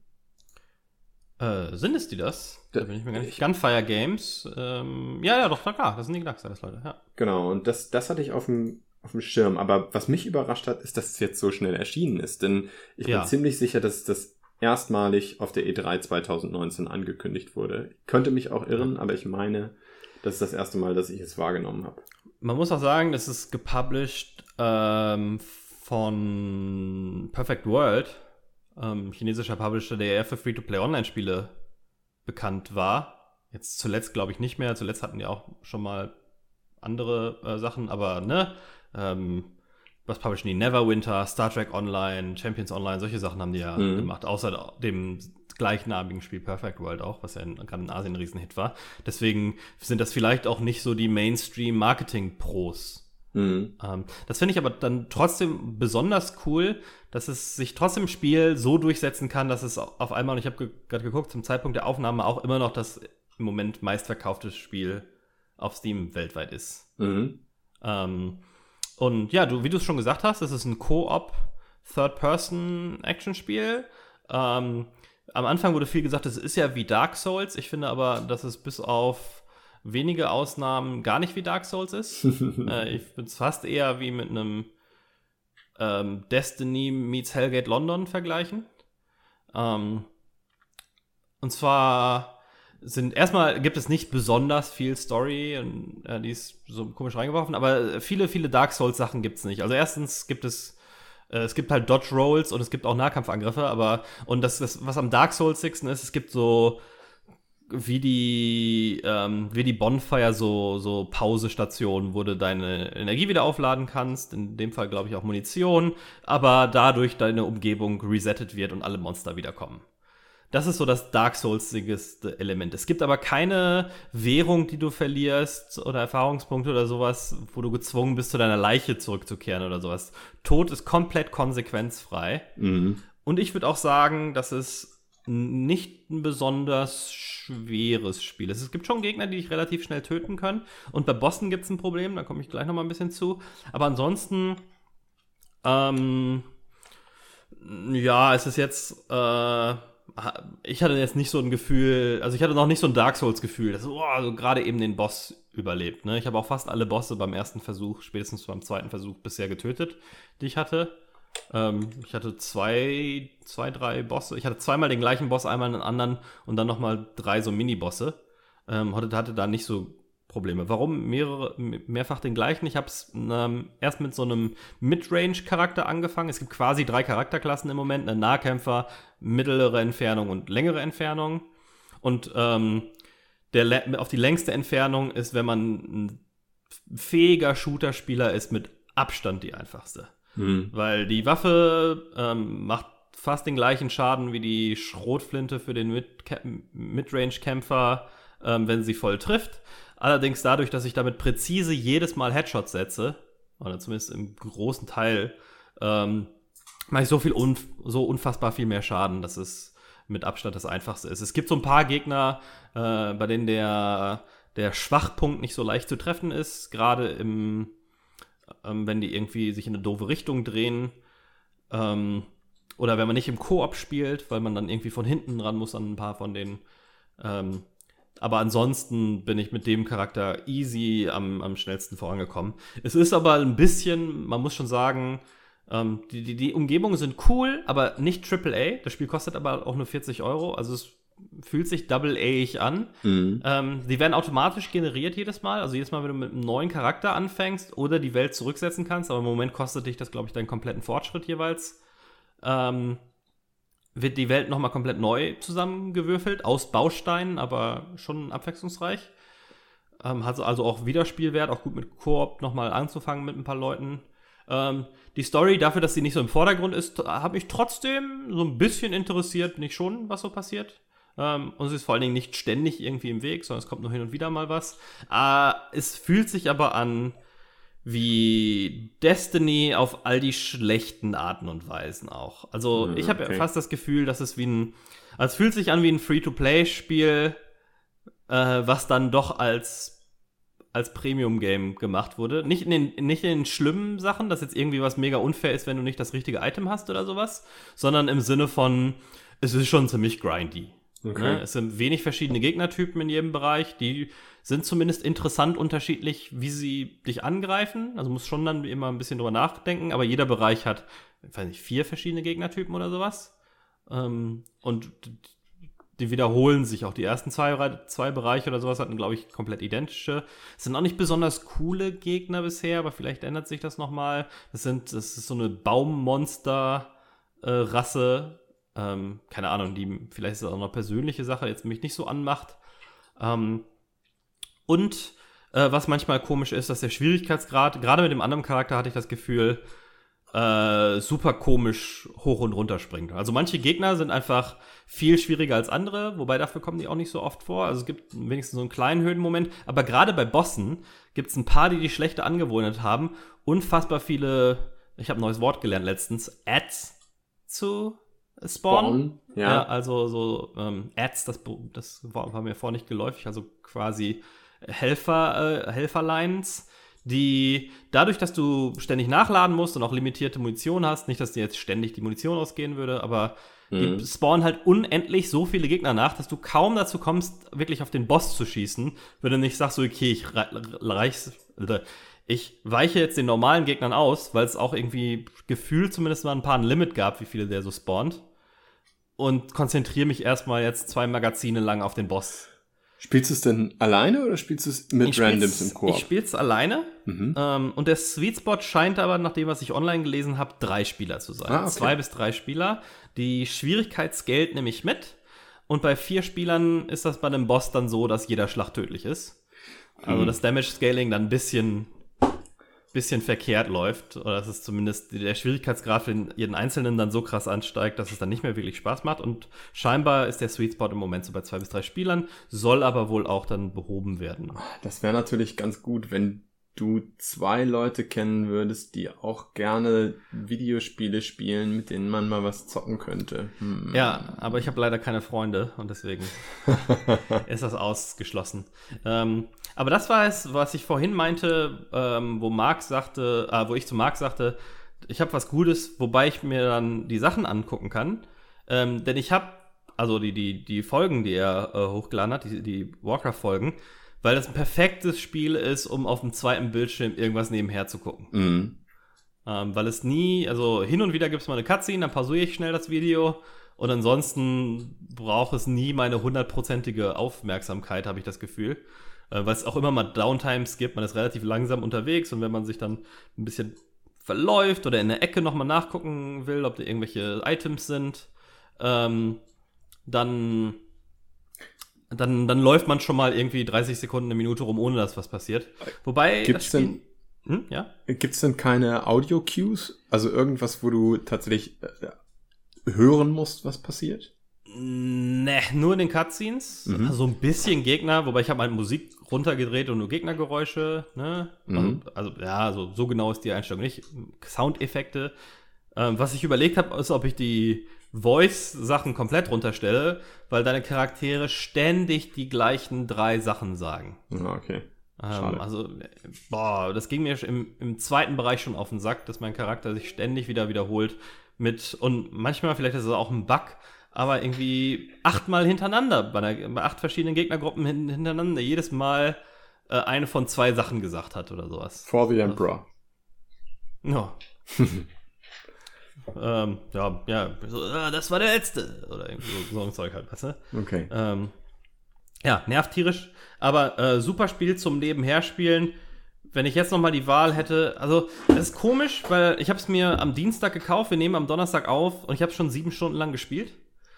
Äh, sind es die das? Da Da- bin ich mir gar nicht. ich- Gunfire Games. Ähm, ja, ja, doch, na klar, das sind die Darksiders, Leute. Ja. Genau, und das, das hatte ich auf dem, auf dem Schirm. Aber was mich überrascht hat, ist, dass es jetzt so schnell erschienen ist. Denn ich Ja. bin ziemlich sicher, dass das erstmalig auf der E3 2019 angekündigt wurde. Ich könnte mich auch irren, aber ich meine, das ist das erste Mal, dass ich es wahrgenommen habe. Man muss auch sagen, das ist gepublished ähm, von Perfect World, ähm, chinesischer Publisher, der eher für Free-to-Play-Online-Spiele bekannt war. Jetzt zuletzt glaube ich nicht mehr. Zuletzt hatten die auch schon mal andere äh, Sachen, aber ne, ähm, was publishen die? Neverwinter, Star Trek Online, Champions Online, solche Sachen haben die ja Mhm. gemacht, außer dem gleichnamigen Spiel Perfect World auch, was ja in, gerade in Asien ein Riesenhit war. Deswegen sind das vielleicht auch nicht so die Mainstream-Marketing-Pros. Mhm. Ähm, das finde ich aber dann trotzdem besonders cool, dass es sich trotzdem im Spiel so durchsetzen kann, dass es auf einmal, und ich habe ge gerade geguckt, zum Zeitpunkt der Aufnahme auch immer noch das im Moment meistverkaufte Spiel auf Steam weltweit ist. Mhm. Ähm, und ja, du, wie du es schon gesagt hast, es ist ein Co-op Third-Person-Action-Spiel. Ähm, am Anfang wurde viel gesagt, es ist ja wie Dark Souls. Ich finde aber, dass es bis auf wenige Ausnahmen gar nicht wie Dark Souls ist. äh, ich finde es fast eher wie mit einem ähm, Destiny meets Hellgate London vergleichen. Ähm, und zwar sind erstmal gibt es nicht besonders viel Story und äh, die ist so komisch reingeworfen, aber viele, viele Dark Souls Sachen gibt es nicht. Also erstens gibt es äh, es gibt halt Dodge Rolls und es gibt auch Nahkampfangriffe, aber und das, das was am Dark Souls ist, es gibt so wie die ähm, wie die Bonfire so so Pausestationen, wo du deine Energie wieder aufladen kannst, in dem Fall glaube ich auch Munition, aber dadurch deine Umgebung resettet wird und alle Monster wiederkommen. Das ist so das Dark Souls-igste Element. Es gibt aber keine Währung, die du verlierst oder Erfahrungspunkte oder sowas, wo du gezwungen bist, zu deiner Leiche zurückzukehren oder sowas. Tod ist komplett konsequenzfrei. Mhm. Und ich würde auch sagen, dass es nicht ein besonders schweres Spiel ist. Es gibt schon Gegner, die dich relativ schnell töten können. Und bei Bossen gibt es ein Problem, da komme ich gleich noch mal ein bisschen zu. Aber ansonsten, ähm, ja, es ist jetzt, äh, ich hatte jetzt nicht so ein Gefühl, also ich hatte noch nicht so ein Dark Souls-Gefühl, dass oh, also gerade eben den Boss überlebt. Ne? Ich habe auch fast alle Bosse beim ersten Versuch, spätestens beim zweiten Versuch bisher getötet, die ich hatte. Ähm, ich hatte zwei, zwei, drei Bosse. Ich hatte zweimal den gleichen Boss, einmal einen anderen und dann nochmal drei so Mini-Bosse. Ähm, hatte, da nicht so Probleme. Warum mehrere, mehrfach den gleichen? Ich habe es ähm, erst mit so einem Midrange-Charakter angefangen. Es gibt quasi drei Charakterklassen im Moment: einen Nahkämpfer, mittlere Entfernung und längere Entfernung. Und ähm, der, auf die längste Entfernung ist, wenn man ein fähiger Shooter-Spieler ist, mit Abstand die einfachste. Hm. Weil die Waffe ähm, macht fast den gleichen Schaden wie die Schrotflinte für den Mid- Midrange-Kämpfer, ähm, wenn sie voll trifft. Allerdings dadurch, dass ich damit präzise jedes Mal Headshots setze, oder zumindest im großen Teil, ähm, mache ich so viel unf so unfassbar viel mehr Schaden, dass es mit Abstand das einfachste ist. Es gibt so ein paar Gegner, äh, bei denen der, der Schwachpunkt nicht so leicht zu treffen ist, gerade im, ähm, wenn die irgendwie sich in eine doofe Richtung drehen. Ähm, oder wenn man nicht im Koop spielt, weil man dann irgendwie von hinten ran muss an ein paar von denen. Ähm, aber ansonsten bin ich mit dem Charakter easy am, am schnellsten vorangekommen. Es ist aber ein bisschen, man muss schon sagen, ähm, die, die, die Umgebungen sind cool, aber nicht AAA. Das Spiel kostet aber auch nur 40 Euro. Also es fühlt sich double-A-ig an. Mhm. Ähm, die werden automatisch generiert jedes Mal. Also jedes Mal, wenn du mit einem neuen Charakter anfängst oder die Welt zurücksetzen kannst. Aber im Moment kostet dich das, glaube ich, deinen kompletten Fortschritt jeweils. Ähm, wird die Welt nochmal komplett neu zusammengewürfelt, aus Bausteinen, aber schon abwechslungsreich. Ähm, hat also auch Wiederspielwert, auch gut mit Koop nochmal anzufangen mit ein paar Leuten. Ähm, die Story, dafür, dass sie nicht so im Vordergrund ist, hat mich trotzdem so ein bisschen interessiert, nicht schon, was so passiert. Ähm, und es ist vor allen Dingen nicht ständig irgendwie im Weg, sondern es kommt nur hin und wieder mal was. Äh, es fühlt sich aber an wie Destiny auf all die schlechten Arten und Weisen auch. Also Hm, ich habe okay. fast das Gefühl, dass es wie ein, also es fühlt sich an wie ein Free-to-Play-Spiel, äh, was dann doch als als Premium-Game gemacht wurde. Nicht in, den, nicht in den schlimmen Sachen, dass jetzt irgendwie was mega unfair ist, wenn du nicht das richtige Item hast oder sowas, sondern im Sinne von, es ist schon ziemlich grindy. Okay. Ne? Es sind wenig verschiedene Gegnertypen in jedem Bereich, die sind zumindest interessant unterschiedlich, wie sie dich angreifen. Also muss schon dann immer ein bisschen drüber nachdenken, aber jeder Bereich hat, ich weiß nicht, vier verschiedene Gegnertypen oder sowas. Ähm, und die wiederholen sich auch. Die ersten zwei, zwei Bereiche oder sowas hatten, glaube ich, komplett identische. Es sind auch nicht besonders coole Gegner bisher, aber vielleicht ändert sich das nochmal. Das sind, das ist so eine Baummonster-Rasse. Ähm, keine Ahnung, die vielleicht ist das auch eine persönliche Sache, jetzt mich nicht so anmacht. Ähm, und äh, was manchmal komisch ist, dass der Schwierigkeitsgrad, gerade mit dem anderen Charakter hatte ich das Gefühl, äh, super komisch hoch und runter springt. Also manche Gegner sind einfach viel schwieriger als andere, wobei dafür kommen die auch nicht so oft vor. Also es gibt wenigstens so einen kleinen Höhenmoment. Aber gerade bei Bossen gibt es ein paar, die die schlechte Angewohnheit haben, unfassbar viele, ich habe ein neues Wort gelernt letztens, Ads zu spawnen. Spawn, Ja, ja. also so ähm, Ads, das, das war, mir vorher nicht geläufig, also quasi Helfer, äh, Helferlines, die dadurch, dass du ständig nachladen musst und auch limitierte Munition hast, nicht, dass dir jetzt ständig die Munition ausgehen würde, aber Mhm. die spawnen halt unendlich so viele Gegner nach, dass du kaum dazu kommst, wirklich auf den Boss zu schießen, wenn du nicht sagst, so, okay, ich rei- reich's, oder ich weiche jetzt den normalen Gegnern aus, weil es auch irgendwie gefühlt zumindest mal ein paar ein Limit gab, wie viele der so spawnt. Und konzentriere mich erstmal jetzt zwei Magazine lang auf den Boss. Spielst du es denn alleine oder spielst du es mit Ich Randoms im Koop? Ich spiele es alleine. Mhm. Ähm, und der Sweet Spot scheint aber, nach dem, was ich online gelesen habe, drei Spieler zu sein. Ah, okay. Zwei bis drei Spieler. Die Schwierigkeitsgeld nehme ich mit. Und bei vier Spielern ist das bei einem Boss dann so, dass jeder Schlag tödlich ist. Also Mhm. das Damage Scaling dann ein bisschen, bisschen verkehrt läuft. Oder dass es zumindest der Schwierigkeitsgrad für den- jeden Einzelnen dann so krass ansteigt, dass es dann nicht mehr wirklich Spaß macht. Und scheinbar ist der Sweet Spot im Moment so bei zwei bis drei Spielern, soll aber wohl auch dann behoben werden. Das wäre natürlich ganz gut, wenn du zwei Leute kennen würdest, die auch gerne Videospiele spielen, mit denen man mal was zocken könnte. Hm. Ja, aber ich habe leider keine Freunde und deswegen ist das ausgeschlossen. Ähm, aber das war es, was ich vorhin meinte, ähm, wo Marc sagte, äh, wo ich zu Marc sagte, ich habe was Gutes, wobei ich mir dann die Sachen angucken kann. Ähm, denn ich habe, also die, die, die Folgen, die er äh, hochgeladen hat, die, die Warcraft-Folgen, weil das ein perfektes Spiel ist, um auf dem zweiten Bildschirm irgendwas nebenher zu gucken. Mhm. Ähm, weil es nie, also hin und wieder gibt es mal eine Cutscene, dann pausiere ich schnell das Video und ansonsten braucht es nie meine hundertprozentige Aufmerksamkeit, habe ich das Gefühl. Äh, weil es auch immer mal Downtimes gibt, man ist relativ langsam unterwegs und wenn man sich dann ein bisschen verläuft oder in der Ecke nochmal nachgucken will, ob da irgendwelche Items sind, ähm, dann dann, dann läuft man schon mal irgendwie 30 Sekunden, eine Minute rum, ohne dass was passiert. Wobei, Gibt's Spiel- denn- Hm, ja? Gibt's denn keine Audio-Cues? Also irgendwas, wo du tatsächlich äh, hören musst, was passiert? Ne, nur in den Cutscenes. Mhm. Also ein bisschen Gegner, wobei ich habe halt Musik runtergedreht und nur Gegnergeräusche. Ne? Mhm. Also, also ja, so, so genau ist die Einstellung nicht. Soundeffekte. Ähm, was ich überlegt habe, ist, ob ich die Voice-Sachen komplett runterstelle, weil deine Charaktere ständig die gleichen drei Sachen sagen. Ah, okay. Ähm, also, boah, das ging mir im, im zweiten Bereich schon auf den Sack, dass mein Charakter sich ständig wieder wiederholt mit, und manchmal, vielleicht ist es auch ein Bug, aber irgendwie achtmal hintereinander, bei, einer, bei acht verschiedenen Gegnergruppen hin, hintereinander, jedes Mal äh, eine von zwei Sachen gesagt hat oder sowas. For the Emperor. Ja. ähm, ja, ja, so, äh, das war der letzte. Oder irgendwie so, so ein Zeug halt, weißt du? Okay. Ähm, ja, nervt tierisch, aber äh, super Spiel zum Nebenher spielen. Wenn ich jetzt noch mal die Wahl hätte, also es ist komisch, weil ich habe es mir am Dienstag gekauft, wir nehmen am Donnerstag auf und ich habe schon sieben Stunden lang gespielt.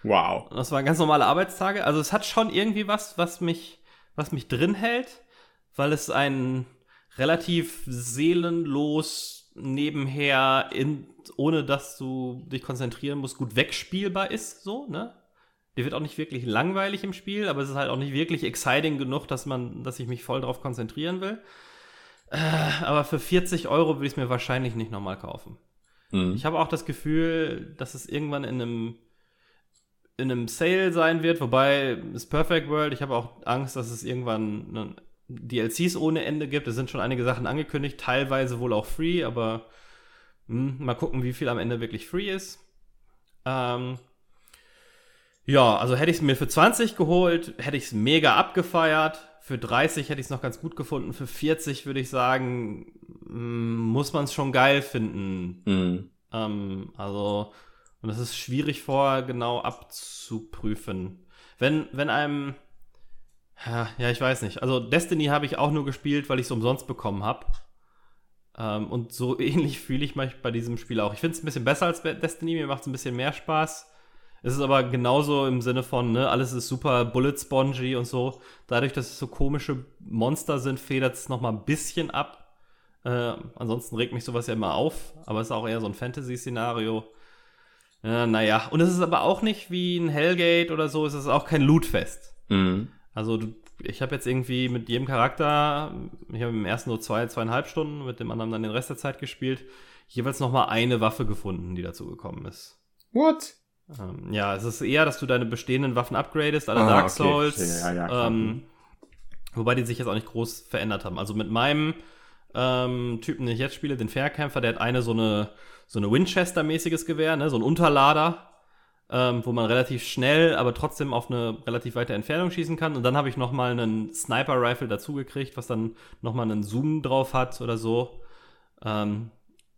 Wow. Und das waren ganz normale Arbeitstage. Also es hat schon irgendwie was, was mich, was mich drin hält, weil es ein relativ seelenlos nebenher, in, ohne dass du dich konzentrieren musst, gut wegspielbar ist, so, ne? Der wird auch nicht wirklich langweilig im Spiel, aber es ist halt auch nicht wirklich exciting genug, dass man, dass ich mich voll drauf konzentrieren will. Äh, aber für 40 Euro würde ich es mir wahrscheinlich nicht nochmal kaufen. Mhm. Ich habe auch das Gefühl, dass es irgendwann in einem in einem Sale sein wird, wobei es Perfect World, ich habe auch Angst, dass es irgendwann ne, DLCs ohne Ende gibt. Es sind schon einige Sachen angekündigt, teilweise wohl auch free, aber hm, mal gucken, wie viel am Ende wirklich free ist. Ähm, ja, also hätte ich es mir für 20 geholt, hätte ich es mega abgefeiert. Für 30 hätte ich es noch ganz gut gefunden. Für 40 würde ich sagen, hm, muss man es schon geil finden. Mhm. Ähm, also, und das ist schwierig vorher genau abzuprüfen. Wenn, wenn einem, ja, ich weiß nicht. Also Destiny habe ich auch nur gespielt, weil ich es umsonst bekommen habe. Ähm, und so ähnlich fühle ich mich bei diesem Spiel auch. Ich finde es ein bisschen besser als Destiny, mir macht es ein bisschen mehr Spaß. Es ist aber genauso im Sinne von, ne, alles ist super bullet spongy und so. Dadurch, dass es so komische Monster sind, federt es nochmal ein bisschen ab. Äh, ansonsten regt mich sowas ja immer auf, aber es ist auch eher so ein Fantasy-Szenario. Ja, naja, und es ist aber auch nicht wie ein Hellgate oder so, es ist auch kein Lootfest. Mhm. Also du, ich habe jetzt irgendwie mit jedem Charakter, ich habe im ersten nur zwei, zweieinhalb Stunden, mit dem anderen dann den Rest der Zeit gespielt, jeweils nochmal eine Waffe gefunden, die dazu gekommen ist. What? Ähm, ja, es ist eher, dass du deine bestehenden Waffen upgradest, alle Ah, Dark okay. Souls. Ja, ja, klar. ähm, wobei die sich jetzt auch nicht groß verändert haben. Also mit meinem ähm, Typen, den ich jetzt spiele, den Fairkämpfer, der hat eine so eine, so eine Winchester-mäßiges Gewehr, ne, so ein Unterlader, ähm, wo man relativ schnell, aber trotzdem auf eine relativ weite Entfernung schießen kann. Und dann habe ich noch mal einen Sniper-Rifle dazugekriegt, was dann noch mal einen Zoom drauf hat oder so. Ähm,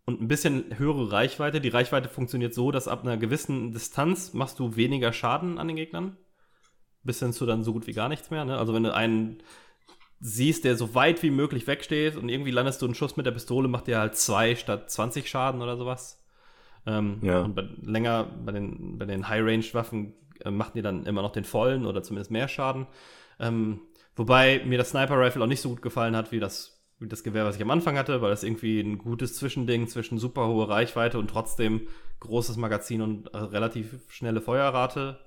und ein bisschen höhere Reichweite. Die Reichweite funktioniert so, dass ab einer gewissen Distanz machst du weniger Schaden an den Gegnern. Bis hin zu dann so gut wie gar nichts mehr. Ne? Also wenn du einen siehst, der so weit wie möglich wegsteht und irgendwie landest du einen Schuss mit der Pistole, macht der halt zwei statt 20 Schaden oder sowas. Ähm, Ja. Und bei, länger bei den, bei den High-Range-Waffen äh, machten die dann immer noch den vollen oder zumindest mehr Schaden. Ähm, wobei mir das Sniper-Rifle auch nicht so gut gefallen hat wie das, wie das Gewehr, was ich am Anfang hatte, weil das irgendwie ein gutes Zwischending zwischen super hohe Reichweite und trotzdem großes Magazin und äh, relativ schnelle Feuerrate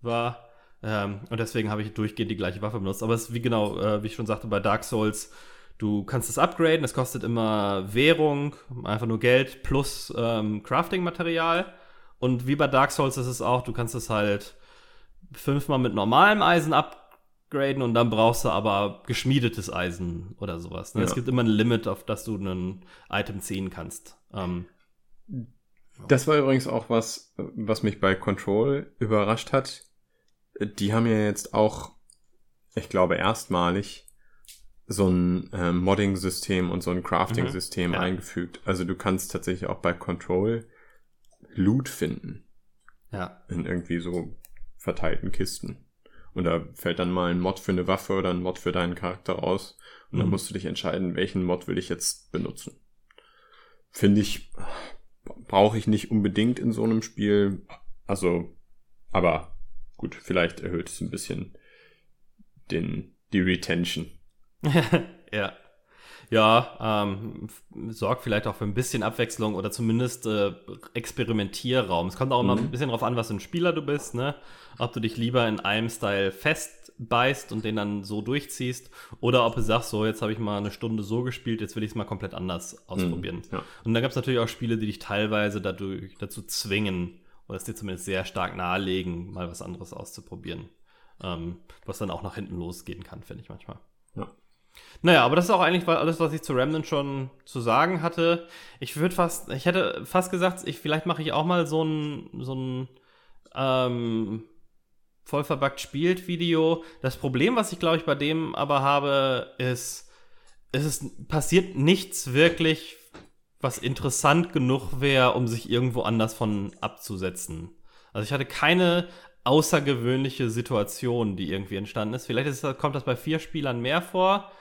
war. Ähm, und deswegen habe ich durchgehend die gleiche Waffe benutzt. Aber es ist wie genau, äh, wie ich schon sagte, bei Dark Souls, du kannst es upgraden, es kostet immer Währung, einfach nur Geld plus ähm, Crafting-Material. Und wie bei Dark Souls ist es auch, du kannst es halt fünfmal mit normalem Eisen upgraden und dann brauchst du aber geschmiedetes Eisen oder sowas. Ne? Ja. Es gibt immer ein Limit, auf das du ein Item ziehen kannst. Ähm, Das war übrigens auch was, was mich bei Control überrascht hat. Die haben ja jetzt auch, ich glaube, erstmalig so ein äh, Modding-System und so ein Crafting-System Mhm. Ja. eingefügt. Also du kannst tatsächlich auch bei Control Loot finden ja. in irgendwie so verteilten Kisten. Und da fällt dann mal ein Mod für eine Waffe oder ein Mod für deinen Charakter raus. Und dann Mhm. musst du dich entscheiden, welchen Mod will ich jetzt benutzen. Finde ich, brauche ich nicht unbedingt in so einem Spiel. Also, aber gut, vielleicht erhöht es ein bisschen den, die Retention. ja. Ja, ähm, sorgt vielleicht auch für ein bisschen Abwechslung oder zumindest äh, Experimentierraum. Es kommt auch immer Mhm. ein bisschen drauf an, was für ein Spieler du bist, ne? Ob du dich lieber in einem Style festbeißt und den dann so durchziehst oder ob du sagst, so, jetzt habe ich mal eine Stunde so gespielt, jetzt will ich es mal komplett anders ausprobieren. Ja. Und dann gab es natürlich auch Spiele, die dich teilweise dadurch, dazu zwingen oder es dir zumindest sehr stark nahelegen, mal was anderes auszuprobieren. Ähm, was dann auch nach hinten losgehen kann, finde ich manchmal. Ja. Naja, aber das ist auch eigentlich alles, was ich zu Remnant schon zu sagen hatte. Ich würde fast, ich hätte fast gesagt, ich, vielleicht mache ich auch mal so ein, so ein ähm, voll verbuggt spielt Video. Das Problem, was ich glaube ich bei dem aber habe, ist, es ist, passiert nichts wirklich, was interessant genug wäre, um sich irgendwo anders von abzusetzen. Also ich hatte keine außergewöhnliche Situation, die irgendwie entstanden ist. Vielleicht ist, kommt das bei vier Spielern mehr vor,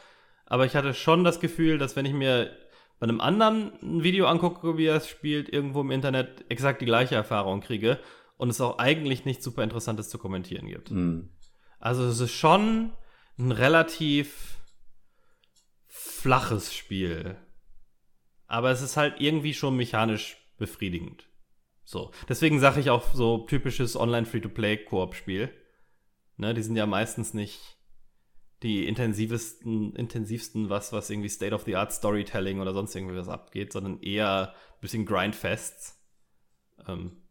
aber ich hatte schon das Gefühl, dass wenn ich mir bei einem anderen ein Video angucke, wie er es spielt, irgendwo im Internet exakt die gleiche Erfahrung kriege und es auch eigentlich nichts super Interessantes zu kommentieren gibt. Mhm. Also es ist schon ein relativ flaches Spiel. Aber es ist halt irgendwie schon mechanisch befriedigend. So. Deswegen sage ich auch so typisches Online-Free-to-Play-Koop-Spiel. Ne, die sind ja meistens nicht die intensivsten, intensivsten, was, was irgendwie State-of-the-Art Storytelling oder sonst irgendwie was abgeht, sondern eher ein bisschen Grindfests. Ähm,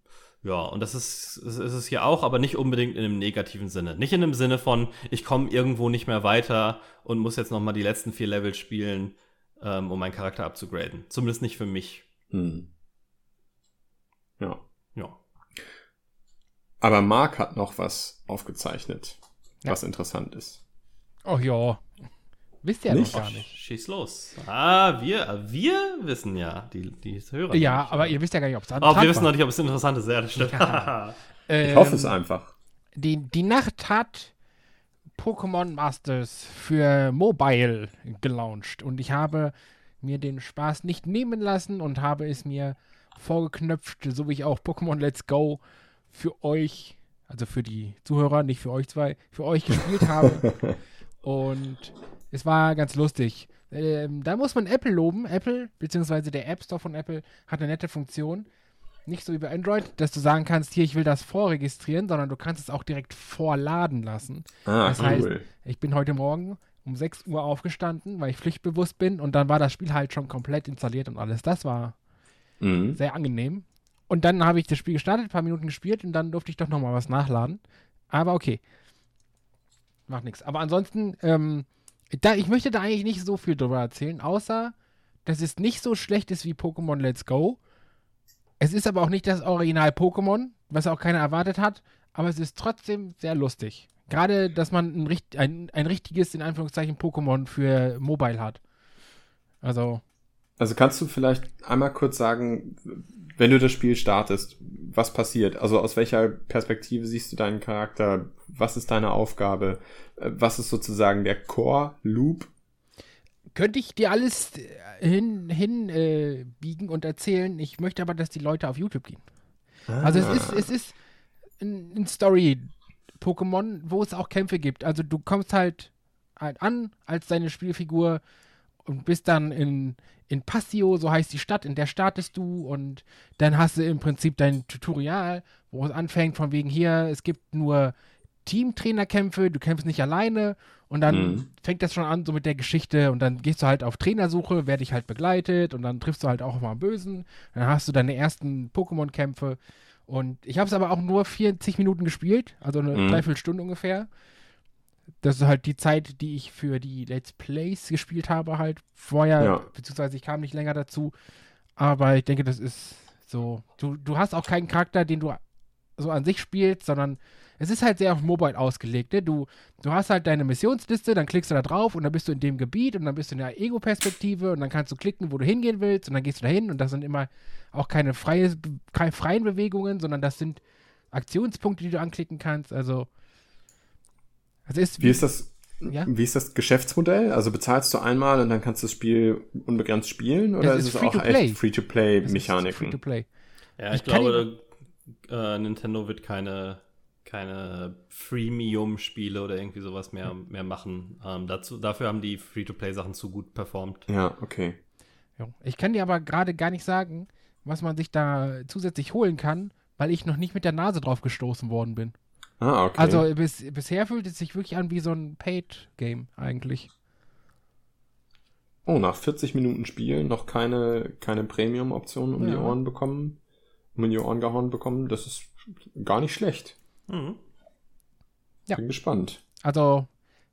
ja, und das ist, ist, ist es hier auch, aber nicht unbedingt in einem negativen Sinne. Nicht in dem Sinne von, ich komme irgendwo nicht mehr weiter und muss jetzt noch mal die letzten vier Level spielen, ähm, um meinen Charakter abzugraden. Zumindest nicht für mich. Mhm. Ja. Ja. Aber Mark hat noch was aufgezeichnet, Ja. was interessant ist. Oh ja. Wisst ihr Nicht? noch gar nicht. Schieß los. Ah, wir, wir wissen ja, die, die Hörer. Ja, nicht. aber ihr wisst ja gar nicht, ob es Aber wir wissen noch nicht, ob es interessant ist. Ja, das stimmt. Ja. Ich hoffe es einfach. Die, die Nacht hat Pokémon Masters für Mobile gelauncht und ich habe mir den Spaß nicht nehmen lassen und habe es mir vorgeknöpft, so wie ich auch Pokémon Let's Go für euch, also für die Zuhörer, nicht für euch zwei, für euch gespielt habe. und es war ganz lustig. Ähm, da muss man Apple loben. Apple, beziehungsweise der App Store von Apple, hat eine nette Funktion. Nicht so wie bei Android, dass du sagen kannst, hier, ich will das vorregistrieren, sondern du kannst es auch direkt vorladen lassen. Ah, Das heißt, cool. Ich bin heute Morgen um 6 Uhr aufgestanden, weil ich pflichtbewusst bin und dann war das Spiel halt schon komplett installiert und alles. Das war Mhm. sehr angenehm. Und dann habe ich das Spiel gestartet, ein paar Minuten gespielt und dann durfte ich doch nochmal was nachladen. Aber okay. Macht nichts. Aber ansonsten, ähm, da, ich möchte da eigentlich nicht so viel drüber erzählen, außer, dass es nicht so schlecht ist wie Pokémon Let's Go. Es ist aber auch nicht das Original Pokémon, was auch keiner erwartet hat, aber es ist trotzdem sehr lustig. Gerade, dass man ein, ein, ein richtiges, in Anführungszeichen, Pokémon für Mobile hat. Also, Also kannst du vielleicht einmal kurz sagen, wenn du das Spiel startest, was passiert? Also aus welcher Perspektive siehst du deinen Charakter? Was ist deine Aufgabe? Äh, Was ist sozusagen der Core-Loop? Könnte ich dir alles äh, hin, hin äh, und erzählen. Ich möchte aber, dass die Leute auf YouTube gehen. Also es ist, es ist ein, ein Story-Pokémon, wo es auch Kämpfe gibt. Also du kommst halt, halt an als deine Spielfigur und bist dann in, in Passio, so heißt die Stadt, in der startest du und dann hast du im Prinzip dein Tutorial, wo es anfängt von wegen hier, es gibt nur Teamtrainerkämpfe, du kämpfst nicht alleine und dann Mhm. fängt das schon an so mit der Geschichte und dann gehst du halt auf Trainersuche, wer dich halt begleitet und dann triffst du halt auch mal einen Bösen, dann hast du deine ersten Pokémon-Kämpfe und ich habe es aber auch nur 40 Minuten gespielt, also eine Mhm. Dreiviertelstunde ungefähr. Das ist halt die Zeit, die ich für die Let's Plays gespielt habe, halt vorher, Ja. beziehungsweise ich kam nicht länger dazu. Aber ich denke, das ist so. Du, du hast auch keinen Charakter, den du so an sich spielst, sondern es ist halt sehr auf Mobile ausgelegt. Ne? Du, du hast halt deine Missionsliste, dann klickst du da drauf und dann bist du in dem Gebiet und dann bist du in der Ego-Perspektive und dann kannst du klicken, wo du hingehen willst und dann gehst du da hin und das sind immer auch keine, freie, keine freien Bewegungen, sondern das sind Aktionspunkte, die du anklicken kannst. Also, es ist Wie ist das? Ja? Wie ist das Geschäftsmodell? Also bezahlst du einmal und dann kannst du das Spiel unbegrenzt spielen oder Das ist ist es auch Free-to-Play. echt Free-to-Play es ist Mechaniken? Free-to-play. Ja, Ich ich, glaube, äh, Nintendo wird keine keine Freemium-Spiele oder irgendwie sowas mehr, mehr machen. Ähm, dazu, dafür haben die Free-to-Play-Sachen zu gut performt. Ja, okay. Ja. Ich kann dir aber gerade gar nicht sagen, was man sich da zusätzlich holen kann, weil ich noch nicht mit der Nase drauf gestoßen worden bin. Ah, okay. Also bis, bisher fühlt es sich wirklich an wie so ein Paid-Game eigentlich. oh, nach 40 Minuten Spielen noch keine, keine Premium-Option um die Ja. Ohren bekommen, um in die Ohren gehauen bekommen. Das ist gar nicht schlecht. Mhm. Ja. Bin gespannt. Also,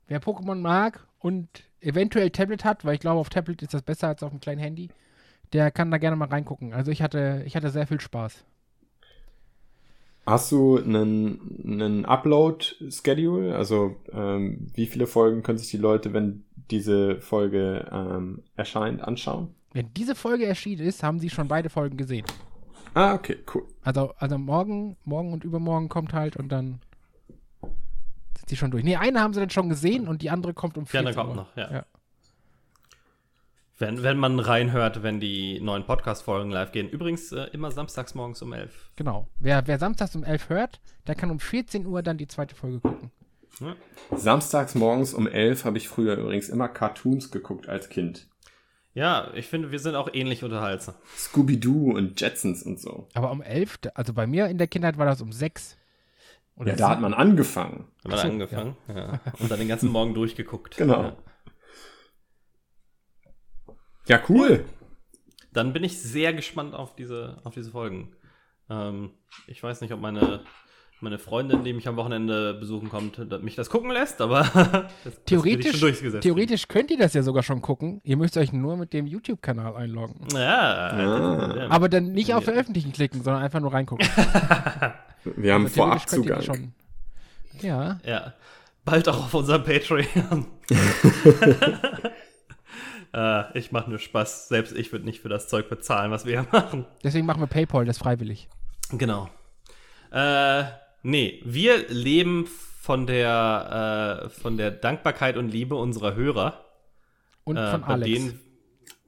wer Pokémon mag und eventuell Tablet hat, weil ich glaube, auf Tablet ist das besser als auf dem kleinen Handy, der kann da gerne mal reingucken. Also ich hatte, ich hatte sehr viel Spaß. Hast du einen, einen Upload-Schedule? Also, ähm, wie viele Folgen können sich die Leute, wenn diese Folge ähm, erscheint, anschauen? Wenn diese Folge erschienen ist, haben sie schon beide Folgen gesehen. Ah, okay, cool. Also, also morgen, morgen und übermorgen kommt halt und dann sind sie schon durch. Nee, eine haben sie dann schon gesehen und die andere kommt um Die 14 andere kommt Uhr. noch, ja. ja. Wenn, wenn man reinhört, wenn die neuen Podcast-Folgen live gehen. Übrigens äh, immer samstags morgens um 11. Genau. Wer, wer samstags um 11 hört, der kann um 14 Uhr dann die zweite Folge gucken. Ja. Samstags morgens um 11 habe ich früher übrigens immer Cartoons geguckt als Kind. Ja, ich finde, wir sind auch ähnlich unterhaltsam. Scooby-Doo und Jetsons und so. Aber um 11, also bei mir in der Kindheit war das um 6. Oder Ja, da hat man angefangen. Ach so, angefangen. Ja. Und dann den ganzen Morgen durchgeguckt. Genau. Ja. Ja, cool. Dann bin ich sehr gespannt auf diese, auf diese Folgen. Ähm, ich weiß nicht, ob meine, meine Freundin, die mich am Wochenende besuchen kommt, mich das gucken lässt, aber das, das Theoretisch, schon durchgesetzt. theoretisch könnt ihr das ja sogar schon gucken. Ihr müsst euch nur mit dem YouTube-Kanal einloggen. Ja, Ah. ja. Aber dann nicht auf Veröffentlichen klicken, sondern einfach nur reingucken. Wir haben Vorabzugang. das schon. Ja, Ja, bald auch auf unserem Patreon. äh, ich mache nur Spaß. Selbst ich würde nicht für das Zeug bezahlen, was wir hier machen. deswegen machen wir PayPal, das freiwillig. Genau. Äh, nee, wir leben von der, äh, von der Dankbarkeit und Liebe unserer Hörer. Und äh, von Alex. Denen,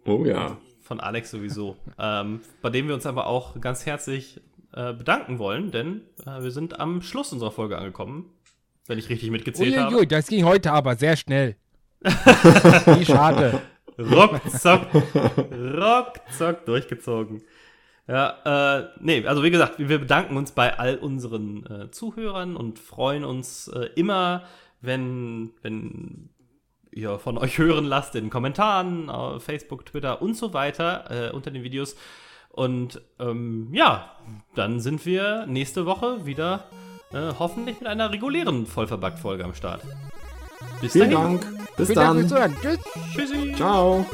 Oh ja. von Alex sowieso. ähm, bei denen wir uns aber auch ganz herzlich äh, bedanken wollen, denn äh, wir sind am Schluss unserer Folge angekommen. Wenn ich richtig mitgezählt habe. Uiuiui, das ging heute aber sehr schnell. Wie schade. Rockzock, rockzock durchgezogen. Ja, äh, nee, also wie gesagt, wir bedanken uns bei all unseren äh, Zuhörern und freuen uns äh, immer, wenn, wenn ihr von euch hören lasst in den Kommentaren, auf Facebook, Twitter und so weiter äh, unter den Videos. Und ähm, ja, dann sind wir nächste Woche wieder äh, hoffentlich mit einer regulären Vollverbackt-Folge am Start. Bis Vielen dahin. Dank. Bis Vielen Dank dann. Tschüss. Tschüssi. Ciao.